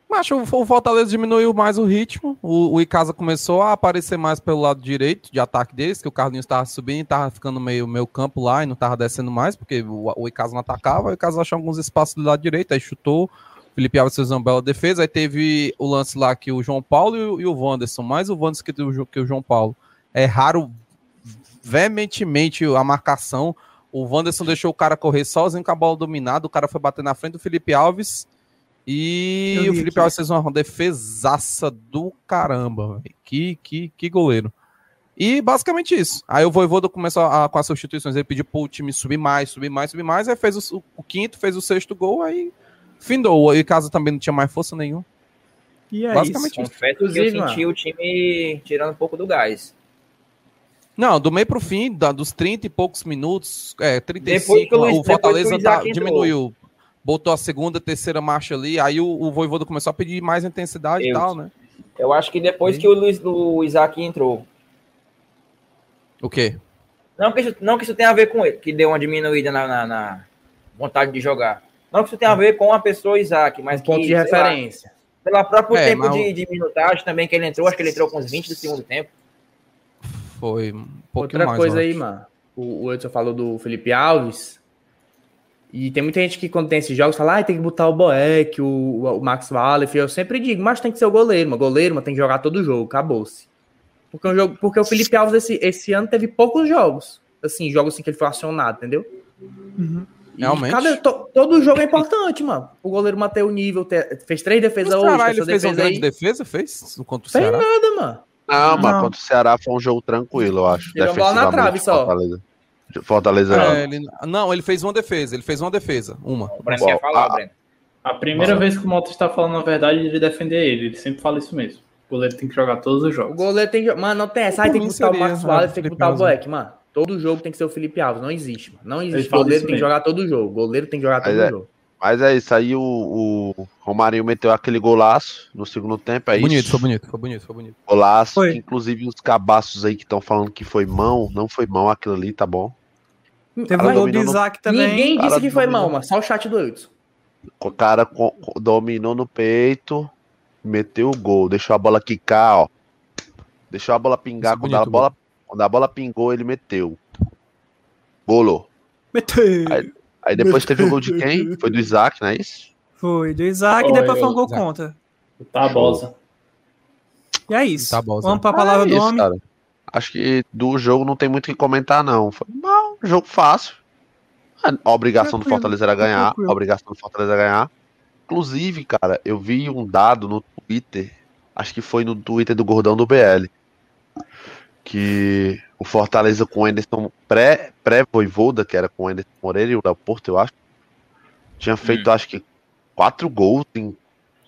Mas o Fortaleza diminuiu mais o ritmo. O, o Icasa começou a aparecer mais pelo lado direito de ataque deles, que o Carlinhos estava subindo, estava ficando meio, meio campo lá e não estava descendo mais, porque o, o Icasa não atacava. O Icasa achou alguns espaços do lado direito, aí chutou. Felipe Alves fez uma bela defesa. Aí teve o lance lá que o João Paulo e o, Wanderson, mais o Wanderson que o, que o João Paulo. É raro veementemente a marcação. O Wanderson deixou o cara correr sozinho com a bola dominada. O cara foi bater na frente do Felipe Alves e o Felipe Alves fez uma defesaça do caramba, que, que, que goleiro. E basicamente isso. Aí o Voivoda começou a, com as substituições, ele pediu pro time subir mais, subir mais, subir mais, aí fez o, o quinto, fez o sexto gol, aí findou. E casa também não tinha mais força nenhuma. E é basicamente isso. Confesso que eu senti o time tirando um pouco do gás. Não, do meio pro fim, da, dos 30 e poucos minutos, é, 35, o, Luiz, o Fortaleza tá, diminuiu botou a segunda, terceira marcha ali, aí o, o Voivoda começou a pedir mais intensidade eu, e tal, né? Eu acho que depois que o, Luiz, o Isaac entrou. O quê? Não que, isso, não que isso tenha a ver com ele, que deu uma diminuída na, na, na vontade de jogar. Não que isso tenha a ver com a pessoa Isaac, mas um ponto de referência. Lá, pelo próprio é, tempo de, de, minutagem também que ele entrou, acho que ele entrou com uns 20 do segundo tempo. Foi um Outra mais, coisa aí, mano. O, o Edson falou do Felipe Alves. E tem muita gente que, quando tem esses jogos, fala, ah, tem que botar o Boeck, o, o Max Wallace. Eu sempre digo, mas tem que ser o goleiro, mas goleiro, mas tem que jogar todo o jogo, acabou-se. Porque, um jogo, porque o Felipe Alves esse, esse ano teve poucos jogos. Assim, jogos assim que ele foi acionado, entendeu? Uhum. Realmente. Cada, to, todo jogo é importante, mano. O goleiro manter o nível, ter, fez três defesas hoje. Caralho, ele fez uma grande defesa, fez? Contra o Ceará? Fez nada, mano. Não, mas contra o Ceará foi um jogo tranquilo, eu acho. Ele bola na trave só. Fortaleza. Fortaleza. É, ele, não, ele fez uma defesa. Ele fez uma defesa. Uma. O Breno quer falar, a, Breno. A primeira vez que o Mota está falando a verdade, ele defender ele. Ele sempre fala isso mesmo. O goleiro tem que jogar todos os jogos. O goleiro tem que. Mano, não tem essa. Aí tem que botar o Marcos Wallace, tem que botar o Boeck, mano. Todo jogo tem que ser o Felipe Alves. Não existe, mano. Não existe. O goleiro tem que jogar todo jogo. O goleiro tem que jogar todo é, jogo. Mas é isso. Aí o, o Romarinho meteu aquele golaço no segundo tempo. É bonito, isso. foi bonito, foi bonito, foi bonito. Golaço. Foi. inclusive os cabaços aí que estão falando que foi mão. Não foi mão aquilo ali, tá bom? Teve o gol do Isaac no... também. Ninguém disse que foi mal, mas só o chat do Wilson. O cara dominou no peito, meteu o gol, deixou a bola quicar, ó. Deixou a bola pingar. Quando a bola, quando a bola pingou, ele meteu. Golou. Meteu. Aí, aí depois meteu. teve o gol de quem? Foi do Isaac, não é isso? Foi, do Isaac e depois foi um gol contra. Tabosa. E é isso. Tabosa. Vamos pra palavra é do isso, homem. Cara. Acho que do jogo não tem muito o que comentar, não. Foi mal, jogo fácil. A obrigação do Fortaleza era ganhar. A obrigação do Fortaleza era ganhar. Inclusive, cara, eu vi um dado no Twitter. Acho que foi no Twitter do Gordão do BL. Que o Fortaleza com o Anderson pré-Voivoda, pré que era com o Anderson Moreira e o Léo Porto, eu acho. Tinha feito, hum. acho que, quatro gols em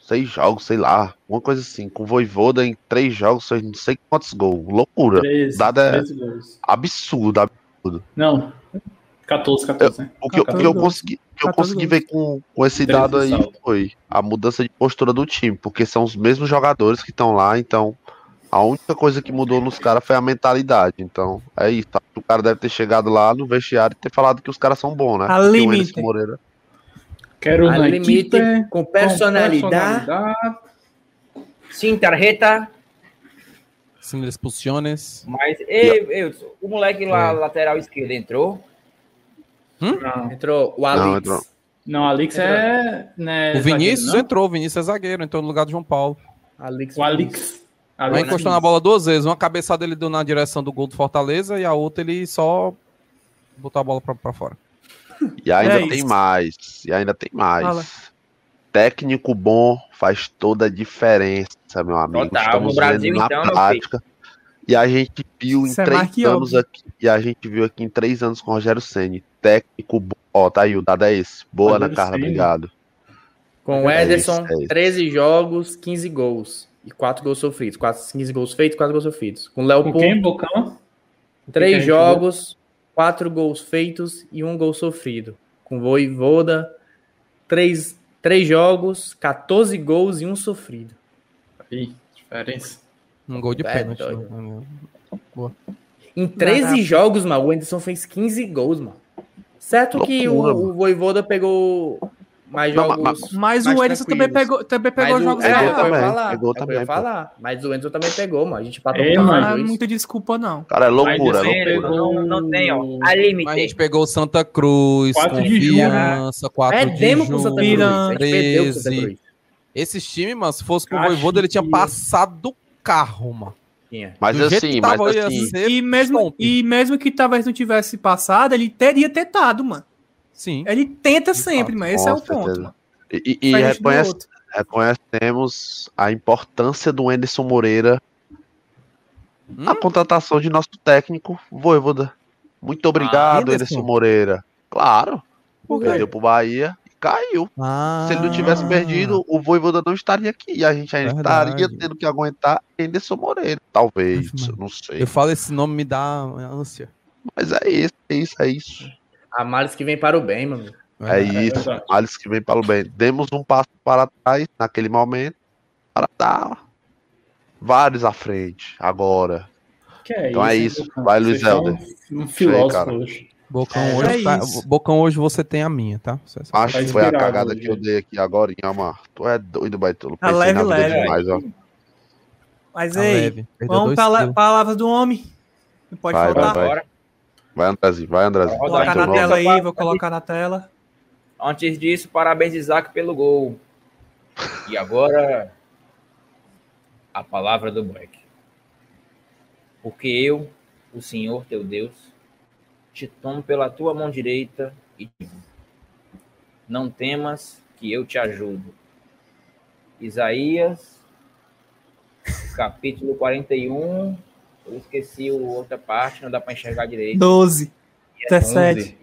seis jogos, sei lá, uma coisa assim, com Voivoda em três jogos, não sei quantos gols, loucura. 13, Dada 13 gols. absurdo, absurdo. Não, 14, 14, né? O que, 14 o que eu consegui, que eu consegui ver com, com esse dado aí foi a mudança de postura do time, porque são os mesmos jogadores que estão lá, então a única coisa que mudou nos caras foi a mentalidade. Então, é isso. O cara deve ter chegado lá no vestiário e ter falado que os caras são bons, né? A limite. Moreira Quero uma limite com personalidade. Sem tarjeta. Sem expulsiones. Mas, ei, ei, o moleque lá, é. lateral esquerdo, entrou? Hum? Entrou o Alex. Não, entrou. Não, Alex é. Né, o Vinícius zagueiro, entrou, o Vinícius é zagueiro, entrou no lugar do João Paulo. Alex, o Alex. Alex. encostou na bola duas vezes. Uma cabeçada ele deu na direção do gol do Fortaleza e a outra ele só botou a bola pra, pra fora. E ainda é tem mais. E ainda tem mais. Fala. Técnico bom faz toda a diferença, meu amigo. Total, Estamos Brasil, vendo na então, prática. E a gente viu Isso em é três anos aqui. E a gente viu aqui em três anos com o Rogério Senni. Técnico bom. Ó, tá aí, o dado é esse. Boa, Ana Carla, obrigado. Com o é Ederson, é 13 jogos, 15 gols. E 4 gols sofridos. 4, 15 gols feitos, 4 gols sofridos. Com o Léo Com quem, Bocão? 3 jogos, quatro gols feitos e um gol sofrido. Com Voivoda, três, três jogos, 14 gols e um sofrido. Aí, diferença. Um gol de é, pênalti. Boa. Em 13 jogos, mano, o Anderson fez 15 gols, mano. Certo que o, o Voivoda pegou mais Não, jogos. mas, mas o Edson também pegou, também pegou mas jogos o, é, errados. eu ia também, falar, pegou eu também, pô. falar. Mas o Enzo também pegou, mano. A gente empatou É, com mano. Não é muita desculpa, não. Cara, é loucura, é Mas loucura. pegou- Não, não tem, ó. A Mas a limite. gente pegou o Santa Cruz, 4 de junho, Confiança, 4 de Perdemos com o Santa Cruz. junho, A gente perdeu com o Santa 13. Cruz. Esses times, mano, se fosse pro Caxias. Voivoda, ele tinha passado do carro, mano. Mas Do assim, mas tava, ia assim, E mesmo, e mesmo que talvez não tivesse passado, ele teria tentado, mano. Sim. Ele tenta sempre, mas esse é o ponto, mano. E, e- reconhece, reconhecemos a importância do Anderson Moreira na Hum? contratação de nosso técnico, Voivoda. Muito obrigado, Anderson? Anderson Moreira. Claro, Por quê? perdeu pro Bahia e caiu. Ah, Se ele não tivesse perdido, o Voivoda não estaria aqui. E a gente ainda Verdade. estaria tendo que aguentar Anderson Moreira. Talvez, Maria. não sei. Eu falo esse nome me dá ânsia. Mas é isso, é isso, é isso. A males que vem para o bem, mano. É isso. verdade. Males que vem para o bem. Demos um passo para trás naquele momento para dar vários à frente agora. Que é Então é hein, isso. Bocão? Vai, Luiz Helder. Um filósofo cara. hoje. Bocão, É, hoje é tá- isso. Bocão hoje você tem a minha, tá? Acho Tá que foi a cagada hoje. que eu dei aqui agora, mano. Tu é doido, Baitolo. Tá Pensei leve, na vida leve. demais, ó. Mas Tá perdeu vamos para quilos. palavras do homem. Não pode Vai, faltar. vai, vai. Vai, Andrezinho, vai, Andrezinho. Vou colocar na tela aí, vou colocar na tela. Antes disso, parabéns, Isaac, pelo gol. E agora, a palavra do Black. Porque eu, o Senhor teu Deus, te tomo pela tua mão direita e digo, não temas que eu te ajudo. Isaías, capítulo 41. Eu esqueci a outra parte, não dá para enxergar direito. 12, 17.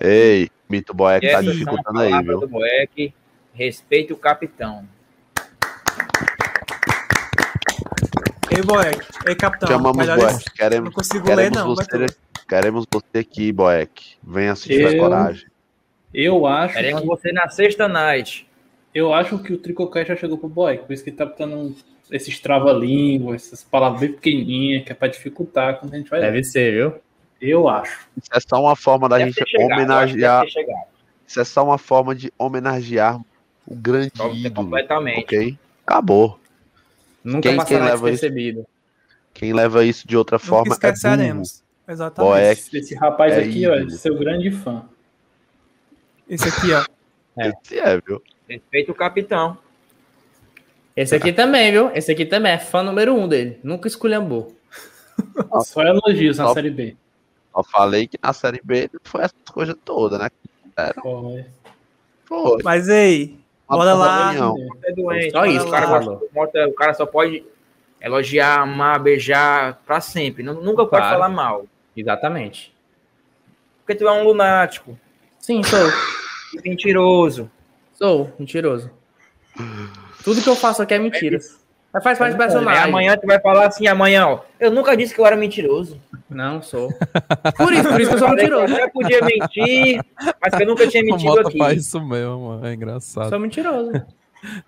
Ei, Mito que tá dificultando aí, viu? do Boeck. Respeite o capitão. Ei, Boeck. Ei, capitão. Chamamos Boeck. Queremos, Não consigo ler, queremos, não. você, vai queremos você aqui, Boeck. Venha tiver Eu- coragem. Eu acho, Queremos que, você na sexta night. eu acho que o Tricocast já chegou pro boy, por isso que ele tá botando um- esses trava-língua, essas palavras bem pequenininhas, que é pra dificultar quando a gente vai ler. Deve ser, viu? Eu acho. Isso é só uma forma da Deve gente chegado, homenagear. Isso é só uma forma de homenagear o grande ídolo. completamente. Ok? Acabou. Nunca Quem- quem leva isso? Quem leva isso de outra Nunca forma é burro. Exatamente. Boeck. Esse, esse rapaz é aqui, ó, é ídolo. seu grande fã. Esse aqui, ó. É. Esse é, viu? Respeite o capitão. Esse aqui também, viu? Esse aqui também é fã número um dele. Nunca esculhambou. Só elogios na. Série B. Só falei que na Série B foi essas coisas todas, né? Foi. Foi. Mas ei, Uma bora lá. É doente. Só isso, o, cara gosta- o cara só pode elogiar, amar, beijar pra sempre. Nu- Nunca pode Claro. falar mal. Exatamente. Porque tu é um lunático, Sim, sou. mentiroso. Sou, mentiroso. Tudo que eu faço aqui é mentiras. Mas faz parte do Aí personagem. amanhã tu vai falar assim, amanhã, ó. Eu nunca disse que eu era mentiroso. Não, sou. Por isso, por isso que eu sou que eu mentiroso. até podia mentir, mas que eu nunca tinha mentido aqui. faz isso mesmo. É engraçado. Sou mentiroso.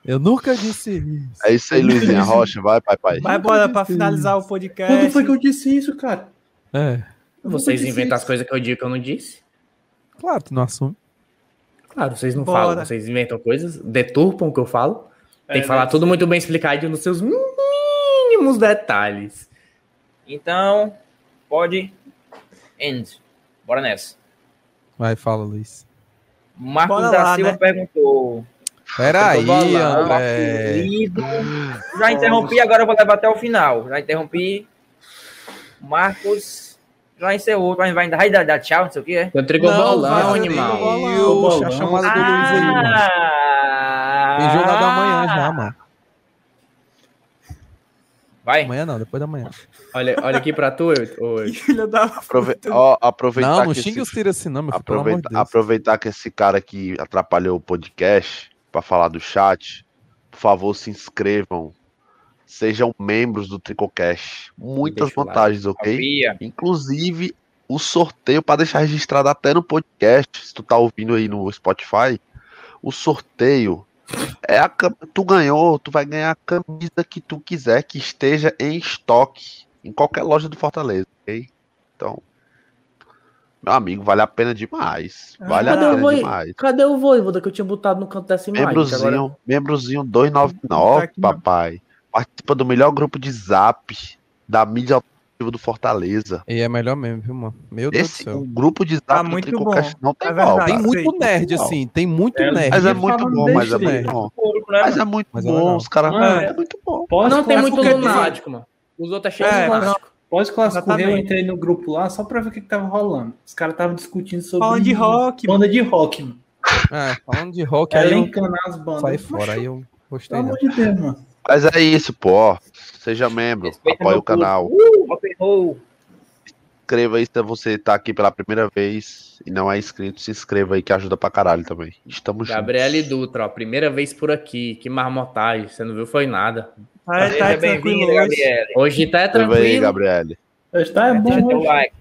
Eu nunca disse isso. É isso aí, Luizinha Rocha. Vai, pai, pai. Vai embora pra finalizar o podcast. Quando foi que eu disse isso, cara? É, Vocês inventam isso. as coisas que eu digo que eu não disse. claro, tu não assume. Claro, vocês não Bora. falam. Vocês inventam coisas, deturpam o que eu falo. Tem É, que falar tudo muito bem explicadinho nos seus mínimos detalhes. Então, pode end. Bora nessa. Vai, fala, Luiz. Marcos Bora da lá, Silva né? perguntou. Peraí. André. Já interrompi, agora eu vou levar até o final. Já interrompi. Marcos já encerrou. Vai, vai, vai dar, tchau, não sei o que é. Eu entregou Não, bolão, vai, animal. Bolão, a chamada do Luiz aí, mano. Ah! Tem jogo da manhã já, mano. Vai. Amanhã não, depois da manhã. Olha, olha aqui pra tu, oi. Filha da Aprove... ó, aproveitar Não, não que xingue esse... os tiros assim, não, meu filho, pelo amor de Aproveita... Deus. Aproveitar que esse cara aqui atrapalhou o podcast para falar do chat, por favor, se inscrevam. Sejam membros do Tricocast. Muitas Deixa o vantagens, ok? Sabia. Inclusive, o sorteio para deixar registrado até no podcast, se tu tá ouvindo aí no Spotify, o sorteio é a tu ganhou, tu vai ganhar a camisa que tu quiser que esteja em estoque em qualquer loja do Fortaleza, ok? Então, Meu amigo, vale a pena demais. Vale a Cadê o pena Voi- demais. Cadê o Voivoda que eu tinha botado no canto dessa imagem? Membrozinho, agora- membrozinho 299, Tá aqui, não. papai. Participa do melhor grupo de zap da mídia do Fortaleza. E é melhor mesmo, viu, mano? Meu Deus Esse do céu. o grupo de zap Tá do muito bom. não tem É igual. Tem muito Sei. nerd, assim. Tem muito É, nerd. Mas é muito bom, mas é muito bom. Né, Mas é muito é bom, os caras. Ah, É muito bom. Pós Não tem muito lunático, mano. Os outros é cheio É, de lunático. Pós-clássico Rei, eu entrei no grupo lá só pra ver o que, que tava rolando. Os caras estavam discutindo sobre. Falando de rock, Banda de rock, mano. É, falando de rock, aí Ela eu as bandas. saí fora. Aí eu gostei, Pelo não. amor de Deus, mano. Mas é isso, pô. Seja membro, Respeita apoie o canal. Uh, roll. Inscreva aí se você tá aqui pela primeira vez e não é inscrito, se inscreva aí que ajuda pra caralho também. Estamos Gabriele juntos. Dutra, ó. Primeira vez por aqui. Que marmotagem. Você não viu? Foi nada. Tá, Seja tá bem-vindo, tranquilo hoje. Gabriele. Hoje tá aí, tranquilo. Gabriele. Está é bom, hoje. like.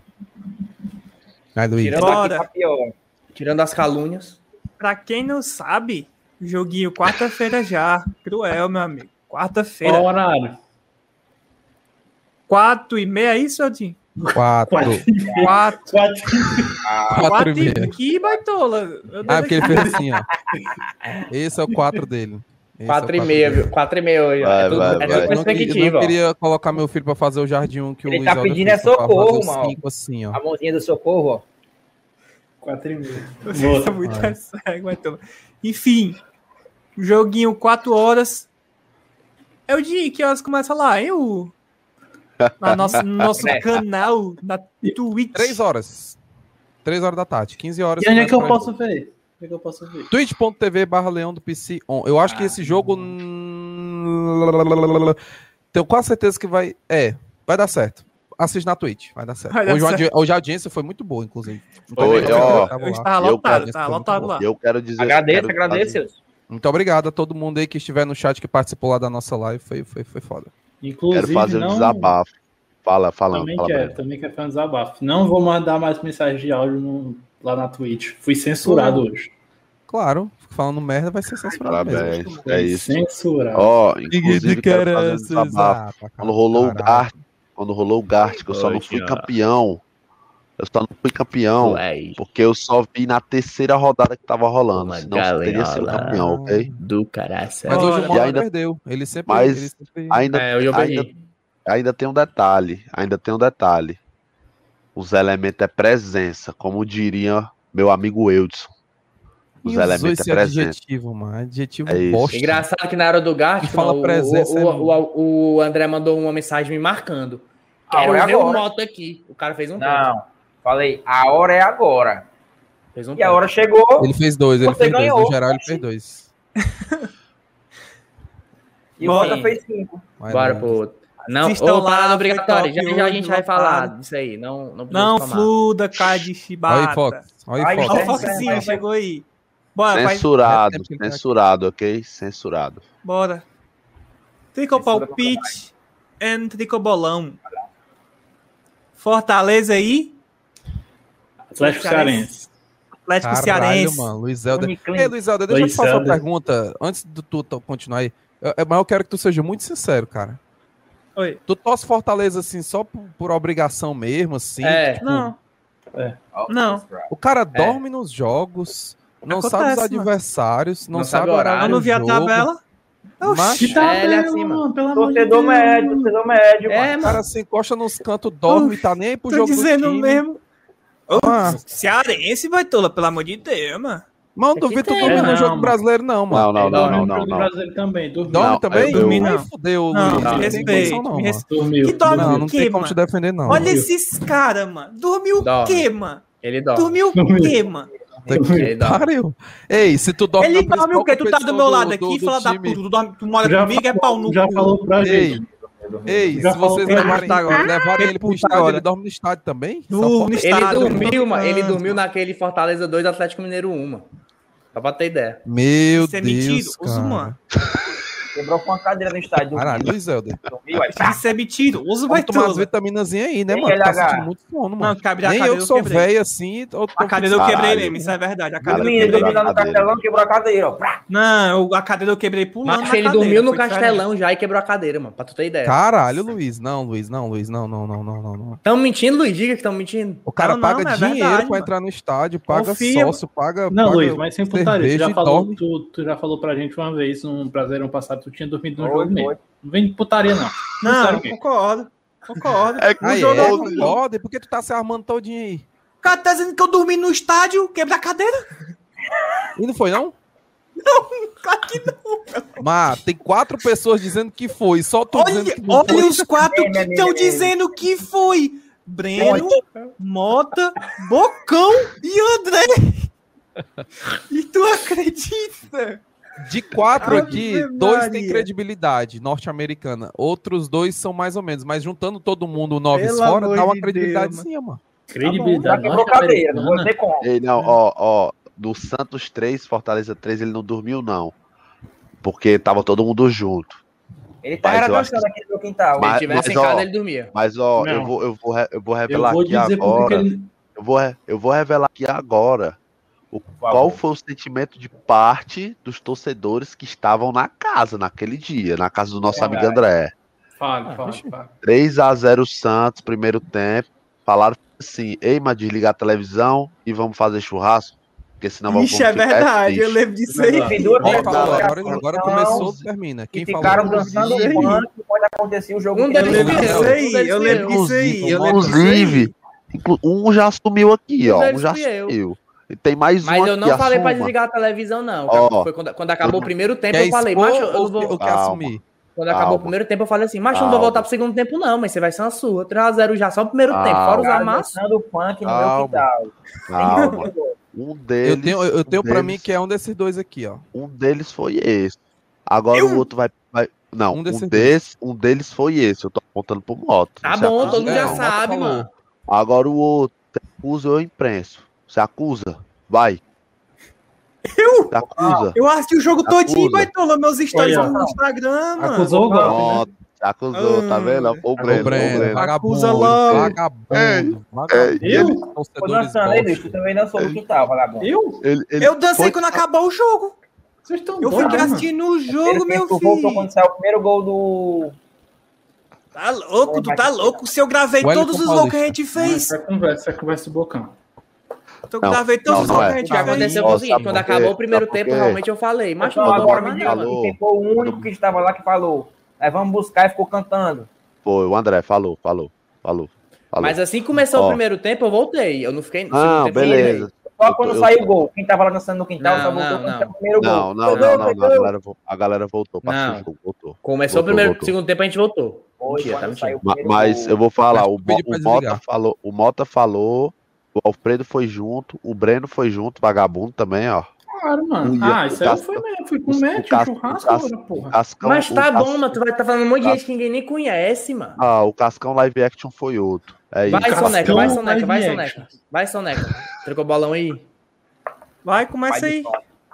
Aí, Luiz. Tirando, Bora. Tá tirando as calúnias. Pra quem não sabe, joguinho quarta-feira já. Cruel, meu amigo. Quarta-feira. Qual o horário? Quatro e meia, é isso, Odin? Quatro. Quatro. Quatro. Quatro. Quatro Quatro e meia. e... Que baitola. Ah, porque ele fez assim, ó. Esse é o 4 dele. Esse é Quatro e quatro meia, viu? Quatro e meia hoje. Vai, É tudo, vai, é tudo Eu não, queria, eu perspectiva, não ó. queria colocar meu filho pra fazer o jardim 1 que o Ele tá pedindo é socorro, mano. cinco assim, ó. A mãozinha do socorro, ó. Quatro e meia. Vocês são muito cego, baitola. Enfim, joguinho quatro horas. É o dia que horas começa lá, hein? O... Na nossa, no nosso É. canal, na Twitch. 3 horas. 3 horas da tarde. 15 horas. E onde é que eu posso ver? Onde é que eu posso ver? twitch.tv barra leão do PC on. Eu acho que esse jogo. Tenho quase certeza que vai. É, vai dar certo. Assiste na Twitch, vai dar certo. Vai dar hoje, a certo. audi- hoje a audiência foi muito boa, inclusive. Oi, ó, Eu lá. estava Eu lotado, tá lotado lá. Eu quero dizer. Agradeço, quero agradeço. Muito obrigado a todo mundo aí que estiver no chat que participou lá da nossa live. Foi, foi, foi foda. Inclusive, Quero fazer um não... desabafo. Fala, falando, Também fala quero, também quero fazer um desabafo. Não vou mandar mais mensagem de áudio no- lá na Twitch. Fui censurado hoje. Claro, falando merda vai ser censurado mesmo. Parabéns. É isso. Censurado. Ó, inclusive, quero fazer um desabafo. Quando rolou o Gart, quando rolou o Gart, que eu só não fui campeão. Eu só não fui campeão. Ué, Porque eu só vi na terceira rodada que tava rolando. Uma Senão eu teria sido campeão, ok? do caralho. Mas hoje o e ainda- perdeu. Ele sempre. Mas ele sempre... Ainda, É, ainda, ainda tem um detalhe. Ainda tem um detalhe. Os elementos é presença, como diria meu amigo Eudson. Os elementos esse é presença. adjetivo, mano. Adjetivo É isso. bosta. Engraçado que na hora do Gart, Que fala o, presença o, é o, o- o André mandou uma mensagem me marcando. A Quero é ver o agora. moto aqui. O cara fez um ponto. Falei, a hora é agora. Fez um E a hora chegou. Ele fez dois, ele fez dois. ganhou. No geral, ele fez dois. E o Bora. Mota fez cinco. Bora não- pro outro. Não, lá, parada obrigatória. Já, já a gente vai falar disso aí. Não, não, Não tomar. fluda, cara de Olha aí, Fox. Olha aí, o Fox. Fox. Foxinho Vai, vai. chegou aí. Bora, vai, Censurado, aqui. censurado, ok? Censurado. bora. Tricopalpite and tricobolão. Fortaleza aí, Atlético Cearense. Atlético Caralho, Cearense. mano. Luiz Helder. Ei, Luiz Helder, deixa eu te Luiz fazer uma pergunta. Antes de tu continuar aí. Eu- é, Mas eu quero que tu seja muito sincero, cara. Oi. Tu torce Fortaleza assim só por, por obrigação mesmo, assim? É. Tipo, Não, Não. O cara dorme nos jogos, não Acontece, sabe os adversários, não, Não sabe sabe o horário. eu não vi a do tabela. Mas, Que tá É, bem, acima. mano, pelo amor de Deus. médio, torcedor médio, É, mano. o cara se encosta nos cantos, dorme, tá nem aí pro tô jogo do dizendo time. Mesmo. Ah. Cearense vai tola, pelo amor de Deus, mano. Mas não duvido tu dormir não, no jogo brasileiro, não, mano. Não, não, não, não, não, não. brasileiro também, dormiu. Dorme Não, também? dormi, não. fudeu, Não, não, mano. respeite. Dormiu. Que dorme Não, o não quê, tem como mano? te defender, não. Olha esses caras, mano. Dormiu o quê, mano? Ele dorme. Dormiu o quê, mano? Pariu. Ei, se tu dorme Ele dorme o quê? Tu tá do meu lado aqui, do- fala da puta. Tu, dorme, tu mora Já comigo, é pau no Já cu. falou pra Ei, gente. Ei, se vocês levarem, agora. levarem ele pro Puta estádio, ele dorme no estádio também? Só No- no Ele estádio, dormiu, mano. Ele dormiu naquele Fortaleza 2 Atlético Mineiro 1, mano. Só pra ter ideia. Meu Isso é Deus, mentiroso, cara. mano. Quebrou com uma cadeira no estádio. Caralho, Luiz Helder. Dormiu, aí, Isso é mentiroso, vai Vamos tomar umas tudo. vitaminazinhas aí, né, Tem mano? Tá sentindo muito sono, Não, mano. cabe a Nem eu cadeira que eu sou velho assim. Tô A cadeira eu quebrei mesmo, isso é verdade. A O cadeira eu menino quebrei. dormiu lá no castelão, quebrou a cadeira, ó. Não, a cadeira eu quebrei pulando Mas na ele cadeira, dormiu no castelão já e quebrou a cadeira, mano. Pra tu ter ideia. Caralho, Luiz. Não, Luiz, não, Luiz, não, não, não, não, não, não. Tão mentindo, Luiz? Diga que estão mentindo. O cara Não, não, paga é dinheiro verdade, pra mano. entrar no estádio, paga sócio, paga. Não, Luiz, mas sem putaria. Tu já, falou, dorme. tu, tu já falou pra gente uma vez, num Brasileirão passado, tu tinha dormido no Foi, jogo mesmo. foi. Não vem de putaria, não. Não, Sério, concordo. Concordo. É que Aí, jogo é? E por que tu tá se armando todinho aí? O cara tá dizendo que eu dormi no estádio, quebra a cadeira. E não foi, não? Claro que não. Mas tem quatro pessoas dizendo que foi, só tu dizendo Olha, que não olha foi. os quatro que estão dizendo que foi. Breno, Mota, Bocão e André. E tu acredita? De quatro Ave aqui, dois têm credibilidade norte-americana. Outros dois são mais ou menos. Mas juntando todo mundo nove fora, dá uma de credibilidade Deus, sim, mano. Já Credibilidade quebrou cadeira, não vou como. Ei, não, ó, ó, do Santos 3, Fortaleza 3, ele não dormiu, não. Porque tava todo mundo junto. Ele tá eu era dançando aqui no quintal. Se Mas- ele tivesse mas, em casa, ó, ele dormia. Mas, ó, Não. eu vou, eu, vou, eu vou Eu revelar vou aqui agora. ele. Eu, vou, eu vou revelar aqui agora o, qual foi o sentimento de parte dos torcedores que estavam na casa naquele dia, na casa do nosso amigo Verdade. André. Fale, Ah, fale, fale. 3x0 Santos, primeiro tempo. Falaram assim: ei, mas desligar a televisão e vamos fazer churrasco. Porque senão vamos Ixi, é ficar verdade, eu triste." lembro disso aí. Agora, agora começou, e termina. Quem ficaram falou? dançando Isso aí. funk e pode acontecer o jogo Um Eu lembro disso eu, aí, eu lembro disso aí. Inclusive, inclu- um já assumiu aqui, Um ó. Um já assumiu. E tem mais um Mas eu aqui, não falei pra assuma. desligar a televisão, não. Ó. Foi quando, quando acabou o primeiro tempo, Quer eu falei, macho, eu ou, vou. ou quer Calma. assumir? Quando acabou Calma. o primeiro tempo, eu falei assim, macho, eu não Calma. vou voltar pro segundo tempo, não, mas você vai ser uma sua. 3x0 já, só o primeiro tempo, fora os Calma. amassos. dançando funk no meu Calma. quintal. Calma. Um deles. Eu tenho, eu tenho um pra deles- mim que é um desses dois aqui, ó. Um deles foi esse. Agora Eu? o outro vai. vai- não, Um um, desse, um deles foi esse. Eu tô apontando pro moto. Tá bom, todo mundo É, já o sabe, mano. Agora o outro. Ou eu imprenso? Você acusa? Vai. Eu? Você acusa? Eu assisti o jogo Acusa. todinho, vai tolar meus stories Olha. no Instagram, mano. Acusou o golpe, né? Acusou, tá vendo? O Breno, o Breno, Breno. vagabundo, Acusa logo. vagabundo, É, vagabundo. Eu? Tô Torcedores dançando aí, bicho. Tu bosta. também dançou no quintal, vagabundo. Eu? Ele, ele Eu dancei foi- quando acabou o jogo. Vocês estão Eu fiquei assistindo o jogo, meu tempo, voltou filho. quando saiu o primeiro gol do. Tá louco, tu tá louco. Se eu gravei Wellington todos os gols que a gente fez. Essa conversa, essa conversa do Bocão. Não gols é. O que aconteceu foi o seguinte, quando acabou o primeiro por tempo, realmente eu falei, mas não agora me. Falou. foi o único que estava lá que falou. Aí vamos buscar e ficou cantando. Foi, o André falou, falou, falou. falou. Mas assim que começou o primeiro tempo, eu voltei. Eu não fiquei. Não, eu beleza. Só quando eu- saiu o gol. Quem tava lá dançando no quintal Não, só voltou quando saiu o primeiro gol. Não, não, não, não, a galera, a galera voltou pra Não. jogo, voltou. Começou o primeiro, voltou. segundo tempo a gente voltou. Tá Mas eu vou falar, o, Mota falou, o Mota falou, o Alfredo foi junto, o Breno foi junto, vagabundo também, ó. Claro, mano. Ah, isso aí Cascão- foi mesmo. Fui com o o Matt, um Cascão- churrasco, agora, porra. Cascão, Mas tá bom, mano. Tu vai tá falando um monte de gente que ninguém nem conhece, mano. Ah, o Cascão Live Action foi outro. É isso. Vai, Cascão Soneca, vai, Soneca, vai, action. Soneca. Vai, Soneca. Trocou o bolão aí. Vai, começa aí.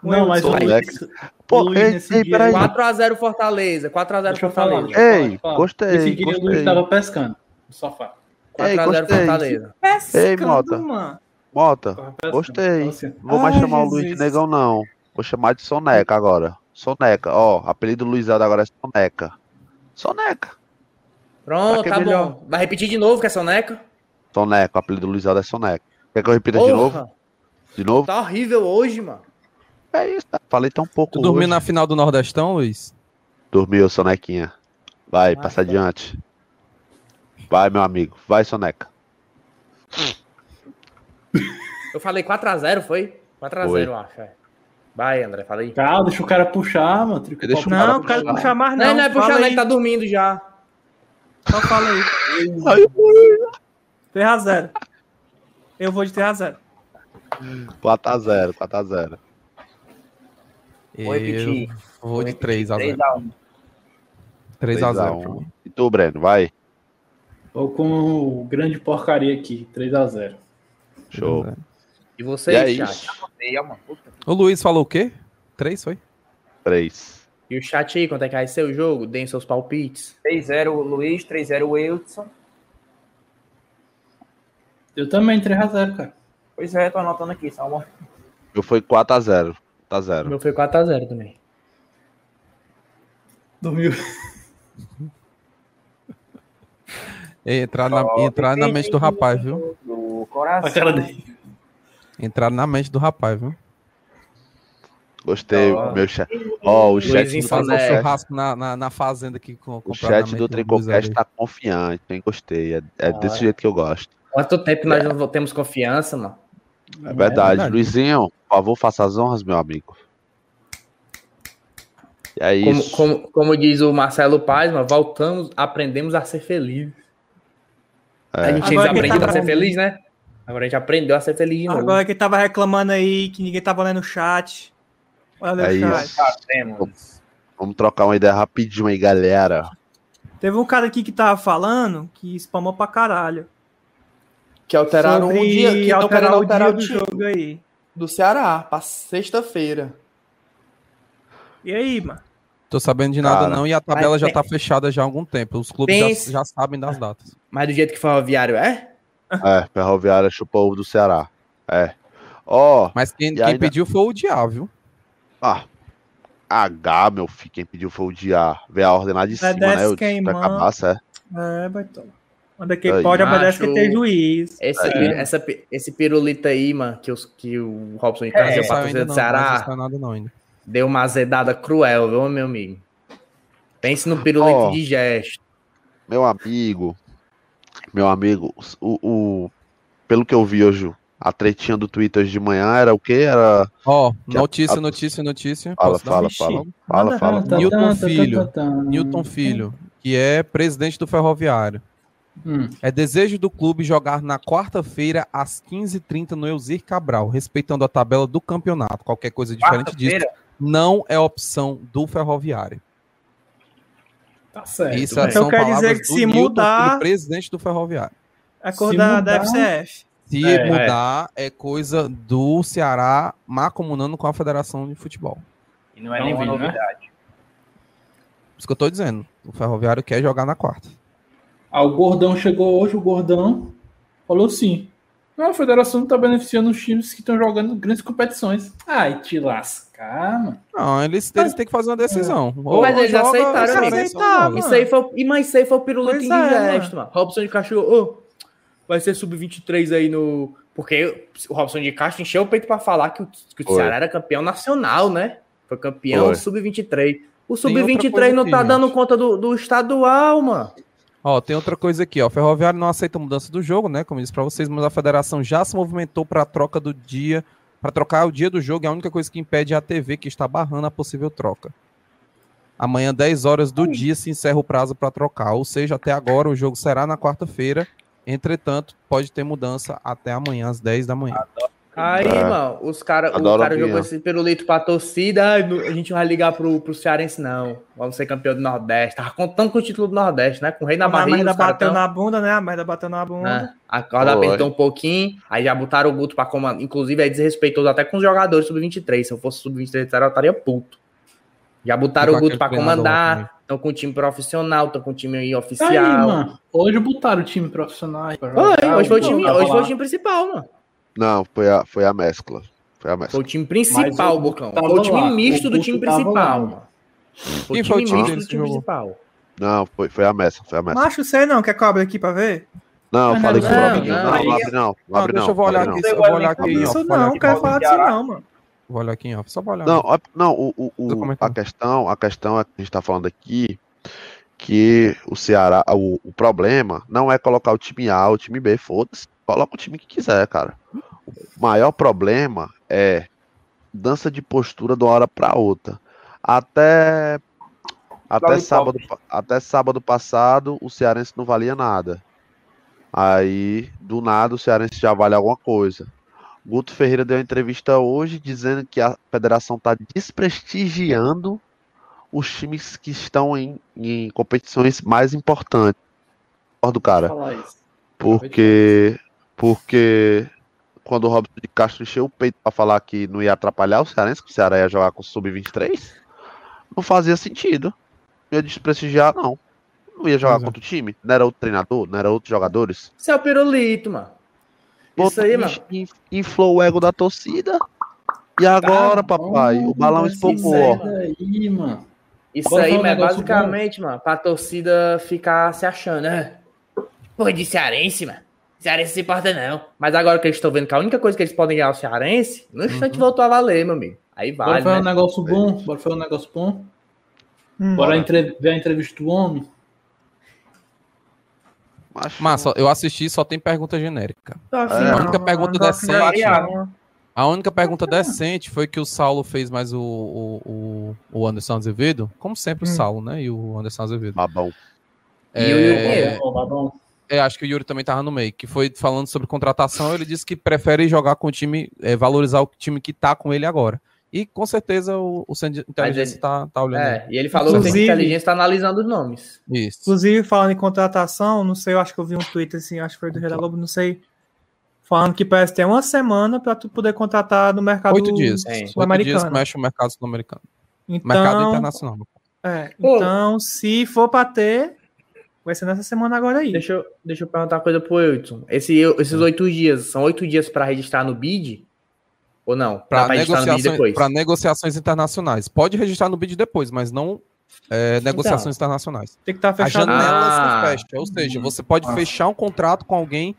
Não, mas o Vai. Luiz, Pô, Luiz ei, ei, dia peraí. aí- 4x0 Fortaleza. 4x0 Deixa eu falar, Fortaleza. eu falar, Ei, eu falar. gostei, Esse dia o Luiz gostei. tava pescando no sofá. 4x0 gostei. Fortaleza. Pescando, Mota. mano. Mota. Gostei. Então, assim, não vou mais Ai, chamar o Luiz de negão, não. Vou chamar de Soneca agora. Soneca, ó, apelido do Luiz Aldo agora é Soneca. Soneca. Pronto, tá melhor? bom. Vai repetir de novo, que é Soneca? Soneca, o apelido do Luiz Aldo é Soneca. Quer que eu repita de novo? Porra, De novo? tá horrível hoje, mano. É isso, tá? falei tão pouco Tu dormiu hoje. na final do Nordestão, Luiz? Dormiu, Sonequinha. Vai, Ah, passa tá. adiante. Vai, meu amigo. Vai, Soneca. Eu falei 4x0, foi? 4x0, Foi. eu acho. é. Vai, André, fala aí. Calma, deixa o cara puxar, mano. Deixa o Não, cara eu quero puxar. puxar mais Não, não. não, é puxar, né? aí. Ele tá dormindo já. Só fala aí. 3x0. Eu vou de 3x0. 4x0, 4x0. Vou repetir. Eu vou de 3x0. 3x1. 3x0 pra mim. E tu, Breno, vai. Tô com o grande porcaria aqui, 3x0. Show. E E vocês, é chat? mano. Puta que O Luiz falou o quê? 3 foi? 3. E o chat aí, quanto é que vai ser o jogo? Deem seus palpites. 3-0 Luiz, 3-0 Wilson. Eu também, 3x0, cara. Pois é, tô anotando aqui, só uma. Eu fui 4x0. Tá O zero. meu foi 4x0 também. Dormiu. Entrar na, entrar na mente do rapaz, viu? Do coração. A cara dele. Entrar na mente do rapaz, viu? Gostei. Ó. Meu chat. Ó, o chat, Luizinho do, Fazer um É. churrasco na, na, na fazenda aqui com o chat do Tricocast tá confiante, hein? Gostei. É, é Ah. desse jeito que eu gosto. Quanto tempo nós não temos confiança, mano? É verdade. verdade. Luizinho, por favor, faça as honras, meu amigo. E é Como, isso. como, como diz o Marcelo Paz, mano, voltamos, aprendemos a ser felizes. É. A gente Agora aprendeu tá a ser feliz, né? Agora a gente aprendeu a ser feliz de novo. Agora quem tava reclamando aí que ninguém tava lendo o chat. Olha É o chat. isso. Já temos. Vamos trocar uma ideia rapidinho aí, galera. Teve um cara aqui que tava falando que spamou pra caralho. Que alteraram sobre o dia, que estão alterar querendo o o do jogo aí. do Ceará pra sexta-feira. E aí, mano? Tô sabendo de nada Cara. não e a tabela Mas já tá fechada já há algum tempo. Os clubes Pense- já, já sabem das datas. Mas do jeito que ferroviário é? É, Ferroviária chupou ovo do Ceará. É. Ó, Mas quem, quem ainda- pediu foi o Diabo, viu? ah. H, meu filho, quem pediu foi o dia. Ver a ordem lá de cima, né? Eu quem pra manda. acabar, certo? É, baitola. Manda quem Aí. pode, obedece que tem juiz. Esse, É. essa, esse pirulito aí, mano, que, os, que o Robson de É, Casa não pra saiu torcida ainda do não, mas não Ceará, saiu nada não ainda. Deu uma azedada cruel, viu, meu amigo? Pense no pirulito Ó. de gesto. Meu amigo. Meu amigo, o, o- pelo que eu vi hoje, a tretinha do Twitter hoje de manhã era o quê? Era. Ó, a- notícia, a- notícia, notícia. Fala, fala, fala. Fala, Manda, fala. manda. Newton Filho. Newton Filho, que é presidente do Ferroviário. Hum. É desejo do clube jogar na quarta-feira às 15h30 no Elzir Cabral, respeitando a tabela do campeonato. Qualquer coisa diferente disso não é opção do Ferroviário. Tá certo. Isso velho. Então são quer dizer palavras que do se Newton mudar- presidente do Ferroviário. É cor Se da, FCF. Se É, mudar, é. coisa do Ceará macomunando com a Federação de Futebol. e não é nenhuma né? novidade. Por isso que eu tô dizendo. O Ferroviário quer jogar na quarta. Ah, o Gordão chegou hoje, o Gordão falou sim. Não, a federação não tá beneficiando os times que estão jogando grandes competições. Ai, te lascar, mano. Não, eles, eles têm que fazer uma decisão. Ou Mas eles joga, aceitaram, amigo. Aceitaram, Isso aí foi, e mas isso aí foi o pirulito Pois de é, mano. Robson de Cachorro, ô, vai ser sub-23 aí no. Porque o Robson de Castro encheu o peito pra falar que o, que o. Ceará era campeão nacional, né? Foi campeão Foi. sub-23. O Tem outra sub-23 coisa não tá dando conta do, do estadual, mano. Ó, tem outra coisa aqui, ó. O Ferroviário não aceita mudança do jogo, né? Como eu disse pra vocês, mas a federação já se movimentou para troca do dia, para trocar o dia do jogo. E a única coisa que impede é a TV que está barrando a possível troca. Amanhã, 10 horas do dia, se encerra o prazo para trocar. Ou seja, até agora o jogo será na quarta-feira. Entretanto, pode ter mudança até amanhã, às 10 da manhã. Aí, É. mano, os caras o cara opinião. jogou esse pirulito pra torcida. Não- a gente não vai ligar pro, pro Cearense, não. Vamos ser campeão do Nordeste. Tava contando com o título do Nordeste, né? Com o rei na a barriga. merda os caras bateu tão- na bunda, né? A merda bateu na bunda. né? A corda apertou um pouquinho, aí já botaram o Guto pra comandar. Inclusive, é desrespeitoso até com os jogadores sub-23. Se eu fosse sub-23, eu estaria puto. Já botaram o Guto pra comandar. Estão com um time profissional, estão com um time aí oficial. aí, mano. Hoje botaram o time profissional aí hoje foi o time, hoje foi o time principal, mano. Não, foi a, foi a mescla. Foi a mescla. Foi o time principal, o Bocão. Foi o time lá, misto o do time principal, lá. Foi Quem o foi time o time misto do que time principal. Não, foi, foi a mescla. Foi a mescla. Macho, sei não, quer cobra aqui pra ver? Não, Não, falei não, o não, Robinho. não. Não, não abre não. Não Não, abre deixa não. eu vou olhar abre aqui, não. eu vou olhar aqui, Não, ó. isso não, aqui, quero falar disso não, mano. vou olhar aqui, ó. Só pra olhar. Não, não o, o, o- a questão, a questão é que a gente tá falando aqui que o Ceará, o, o problema não é colocar o time A ou o time B, foda-se, coloca o time que quiser, cara. O maior problema é dança de postura de uma hora pra outra. Até até sábado, até sábado passado o Cearense não valia nada. Aí, do nada, o Cearense já vale alguma coisa. Guto Ferreira deu uma entrevista hoje dizendo que a federação está desprestigiando os times que estão em, em competições mais importantes. Do cara. Porque, porque quando o Robson de Castro encheu o peito para falar que não ia atrapalhar o Cearense, que o Ceará ia jogar com o Sub-23, não fazia sentido. Não ia desprestigiar, não. Não ia jogar é. contra o time. Não era outro treinador, não era outros jogadores. Isso é o pirulito, mano. Isso aí, mano. in- Inflou o ego da torcida. E agora, papai, o balão espocou, ó. Isso aí, mano. Isso Bora aí, um mas é basicamente, mano, pra torcida ficar se achando, né? Pô, de cearense, mano. Cearense não se importa, não. Mas agora que eles estão vendo que a única coisa que eles podem ganhar é o cearense, no instante voltou a valer, meu amigo. Aí Bora vale, falar um né? negócio bom. Bora falar um negócio bom. Hum. Bora entre- ver a entrevista do homem. Macho, Mas só- eu assisti só tem pergunta genérica. É. A não. única pergunta não decente. variar. A única pergunta decente foi que o Saulo fez mais o, o, o- o Anderson Azevedo. Como sempre, o Hum. Saulo, né? E o Anderson Azevedo. Babão. E o É, Ó, Babão. É, acho que o Yuri também tava no meio. Que foi falando sobre contratação. Ele disse que prefere jogar com o time, é, valorizar o time que tá com ele agora. E com certeza o, o Centro de Inteligência ele- tá, tá olhando. É, e ele falou que o Inclusive- inteligência tá analisando os nomes. Isso. Inclusive, falando em contratação, não sei, eu acho que eu vi um tweet assim, acho que foi do Gera Lobo, não sei. Falando que parece ter uma semana pra tu poder contratar no mercado Oito dias. Tem. Oito dias sul-americano. mexe o mercado sul-americano. Mercado Então, internacional. é, então, se for pra ter, vai ser nessa semana agora aí. Deixa eu, deixa eu perguntar uma coisa pro Wilson. Esse, esses oito dias, são oito dias pra registrar no BID? Ou não? Para pra registrar no BID negociações, negociações internacionais. Pode registrar no BID depois, mas não é, negociações internacionais. Tem que estar A fechado. janela Ah. se fecha. Ou seja, você pode fechar um contrato com alguém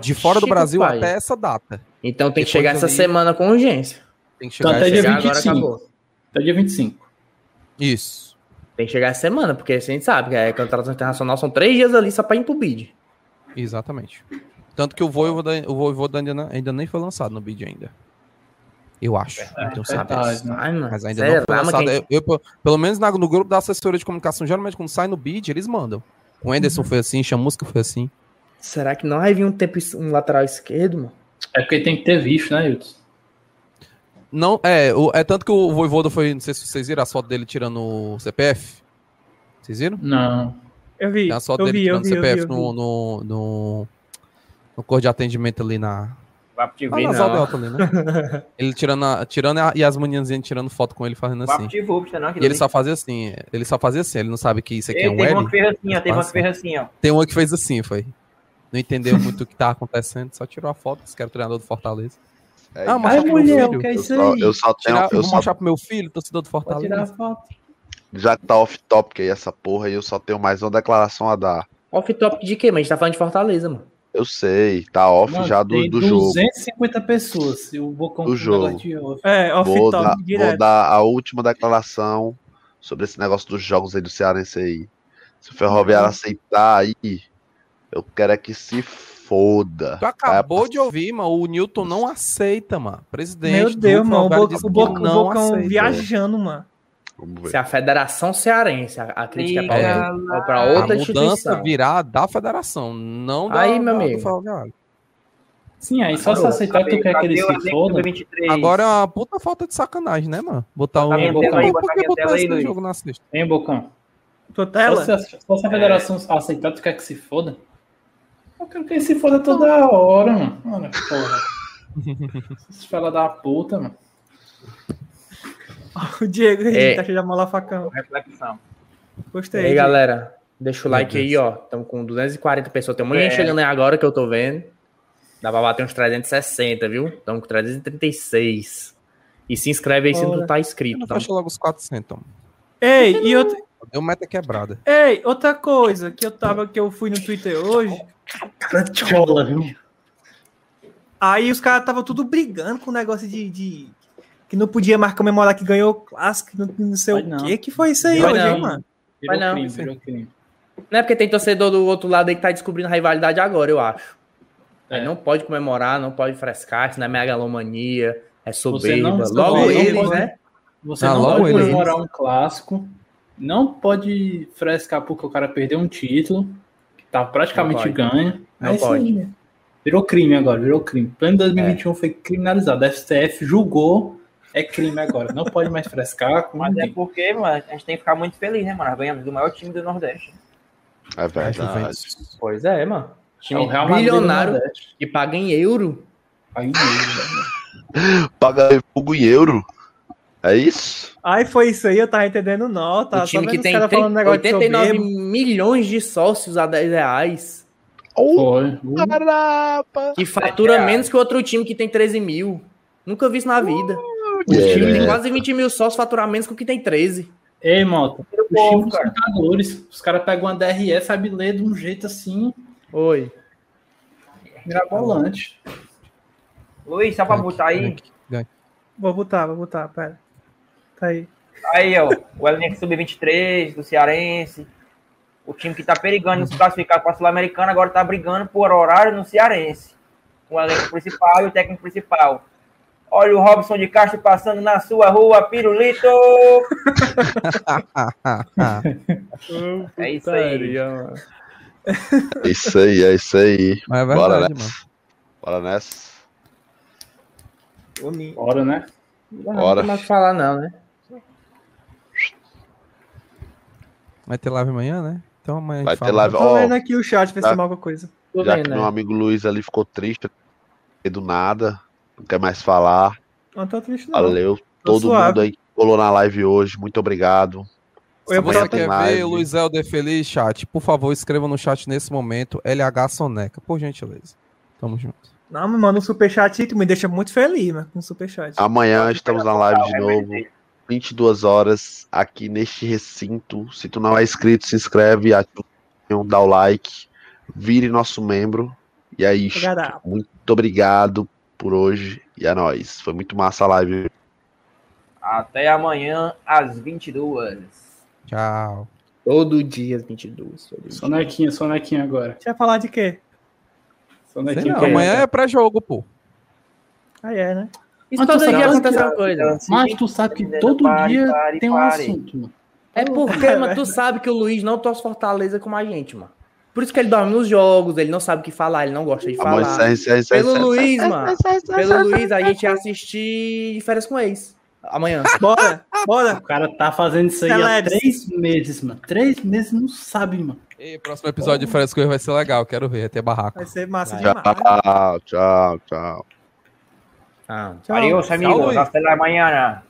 de fora do Chico Brasil pai. até essa data. Então tem que chegar essa ali- semana com urgência. Tem que chegar Então, até essa- dia Chegar agora 25. acabou. Até dia 25. Isso. Tem que chegar essa semana, porque a gente sabe que a contratação internacional são três dias ali só pra ir pro BID. Exatamente. Tanto que o Voivoda, o Voivoda ainda, ainda nem foi lançado no BID ainda. Eu acho. não tenho certeza. verdade? Ai, mano. Mas ainda não foi mas lançado. Eu, eu, pe- pelo menos na- no grupo da assessoria de comunicação, geralmente quando sai no BID, eles mandam. O Anderson foi assim, Chamusca foi assim. Será que não vai vir um tempo um lateral esquerdo, mano? É porque tem que ter visto, né, Wilson? Não, é, o- é tanto que o Voivoda foi, não sei se vocês viram as fotos dele tirando o CPF. Vocês viram? Não. Eu vi, Tem as fotos eu dele vi, tirando o CPF vi. no, no, no, no cor de atendimento ali na. Vai pro Lá TV, na não. Zaldelta ali, né? ele tirando, a, tirando a, e as meninazinhas tirando foto com ele fazendo vai assim. pro TV, você não, E ele só fazia assim, ele só fazia assim, ele não sabe que isso aqui é um teve uma L. que fez assim, ó, teve uma que Passa. fez assim, ó. Tem uma que fez assim, foi. Não entendeu muito o que tá acontecendo, só tirou a foto, disse que era o treinador do Fortaleza. É Ah, meu mulher, filho. o que é eu, isso só, aí? eu só tenho. Tirar, Eu vou só, mostrar pro meu filho, torcedor do Pode tirar a Fortaleza. foto. já que tá off-topic aí essa porra aí, eu só tenho mais uma declaração a dar. Off-top de quê? Mas a gente tá falando de Fortaleza, mano. Eu sei, tá off Mano, já do, do jogo. 250 pessoas. Eu vou com Do um jogo. de off. É, Vou off-top, dar, vou direto. dar a última declaração sobre esse negócio dos jogos aí do Cearense aí. Se o Ferroviário aceitar aí, eu quero é que se foda. Tu acabou de ouvir, mano. O Newton não aceita, mano. Presidente. Meu Deus, mano, o, Boca, o, Boca, o não Bocão aceita. viajando, mano. Vamos ver. Se a Federação Cearense, a, a crítica é pra, Liga outra- A mudança virá da federação, não da, Aí, meu da- amigo. Sim, aí só se aceitar que tu quer que ele se foda. do 23? Agora é uma puta falta de sacanagem, né, mano? Botar um. Tá aí, que- bota por que minha botar aí, esse jogo na sexta? Hein, Bocão? Tua Só tela? se, a, só se a federação aceitar, tu quer que se foda? Eu quero que ele se foda toda hora, mano. Mano, porra. Esses fela da puta, mano. O Diego aí, É. tá cheio de mola facão. Reflexão. Gostei. E aí, Diego. galera, deixa o Meu like aí, ó. Estamos com 240 pessoas. Tem um monte de gente É. chegando aí agora que eu tô vendo. Dá pra bater uns 360, viu? Estamos com 336. E se inscreve aí se não tá inscrito. Tá? fecha logo os 400, mano. Ei, e outra, Deu meta quebrada. ei, outra coisa que eu tava, que eu fui no Twitter hoje, Viu? aí os caras tava tudo brigando com o negócio de, de- que não podia mais comemorar que ganhou o clássico, não, não sei Vai o não. quê. Que foi isso aí Vai hoje, não. hein, mano? Virou Vai não. crime, virou crime. Não é porque tem torcedor do outro lado aí que tá descobrindo a rivalidade agora, eu acho. É. não pode comemorar, não pode frescar, isso não é megalomania, é Você não- soberba. Logo eles, pode- né? Você Ah, não logo pode comemorar um clássico, não pode frescar porque o cara perdeu um título, tá praticamente ganho. Não É isso pode. aí. Virou crime agora, virou crime. Plano 2021 foi criminalizado. A STF julgou, é crime agora. Não pode mais frescar com Mas é ninguém. porque, mano, a gente tem que ficar muito feliz, né, mano? Nós ganhamos do maior time do Nordeste. É verdade. Pois é, mano. É Time o Real Madrid do bilionário que paga em euro. Aí mesmo, velho. Paga fogo em euro. É isso? Aí foi isso aí, eu tava entendendo não, tá o time que tem caras 30, falando negócio de 89 soberbo. milhões de sócios a 10 reais. Foi. Carapa! Que fatura menos que o outro time que tem 13 mil. Nunca vi isso na vida. O Yeah. time tem quase 20 mil sócios faturar menos que o que tem 13. Ei, Mota, os times dos cara. jogadores, os caras pegam uma DRE, sabe ler de um jeito assim, Oi. mirabolante. Luiz, só pra botar aí. Vou botar, vou botar, pera. Tá aí. Aí, ó. O elenco sub-23 do Cearense. O time que tá perigando se classificar para a Sul-Americana agora tá brigando por horário no Cearense. Com o elenco principal e o técnico principal. Olha o Robson de Castro passando na sua rua, Pirulito! É isso aí. É isso aí, é isso aí. Mas é Bora verdade, nessa. mano. Bora nessa. Bora, né? Não Bora. tem mais falar, não, né? Vai ter live amanhã, né? Então amanhã a gente Vai fala. ter live. Tô Ó, vendo aqui o chat, ver se tá. tem alguma coisa. Tô já vendo, que né? meu amigo Luiz ali ficou triste do nada, não quer mais falar. Não tô triste não. Valeu. Tô Todo suave. mundo aí que colou na live hoje, muito obrigado. Eu Se vou você quer live. ver o Luiz Helder feliz, chat, por favor, escreva no chat nesse momento LH Soneca, por gentileza. Tamo junto. Não, me manda um superchat aí que me deixa muito feliz, mano, com um superchat. Amanhã estamos na live de novo, 22 horas, aqui neste recinto. Se tu não é inscrito, se inscreve, ativa o dá o like, vire nosso membro. E é isso. Muito obrigado por hoje e é nóis. Foi muito massa a live. Até amanhã, às 22. Tchau. Todo dia, às 22. Todo dia. Sonequinha, sonequinha agora. Você vai falar de quê? Sei Sonequinha. não, que amanhã é pré-jogo, pô. Aí é, né? Isso Mas tu todo sabe dia que- acontece uma coisa. Mas tu sabe que todo Pare, dia pare, tem um pare. assunto, mano. É porque, mano, tu sabe que o Luiz não torce Fortaleza como a gente, mano. Por isso que ele dorme nos jogos, ele não sabe o que falar, ele não gosta de Amor, falar. encerra, encerra, encerra, Pelo. Luiz, mano. Pelo Luiz, a gente ia assistir de férias com ex. Amanhã. Bora, bora. O cara tá fazendo isso aí há três meses, mano. Três meses não sabe, mano. E próximo episódio de Férias com Erro vai ser legal, quero ver, vai ter barraco. Vai ser massa Vai. demais. Tchau, tchau, tchau. Ah. Tchau. Adiós, amigos. Luiz. Hasta la mañana.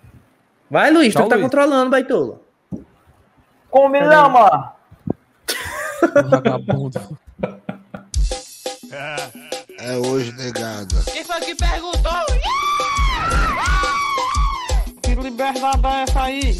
Vai, Luiz, Tchau, tu tá Luiz. controlando, Baitola. Combinamos! Vagabundo. É hoje, negada. Quem foi que perguntou? Que liberdade é essa aí?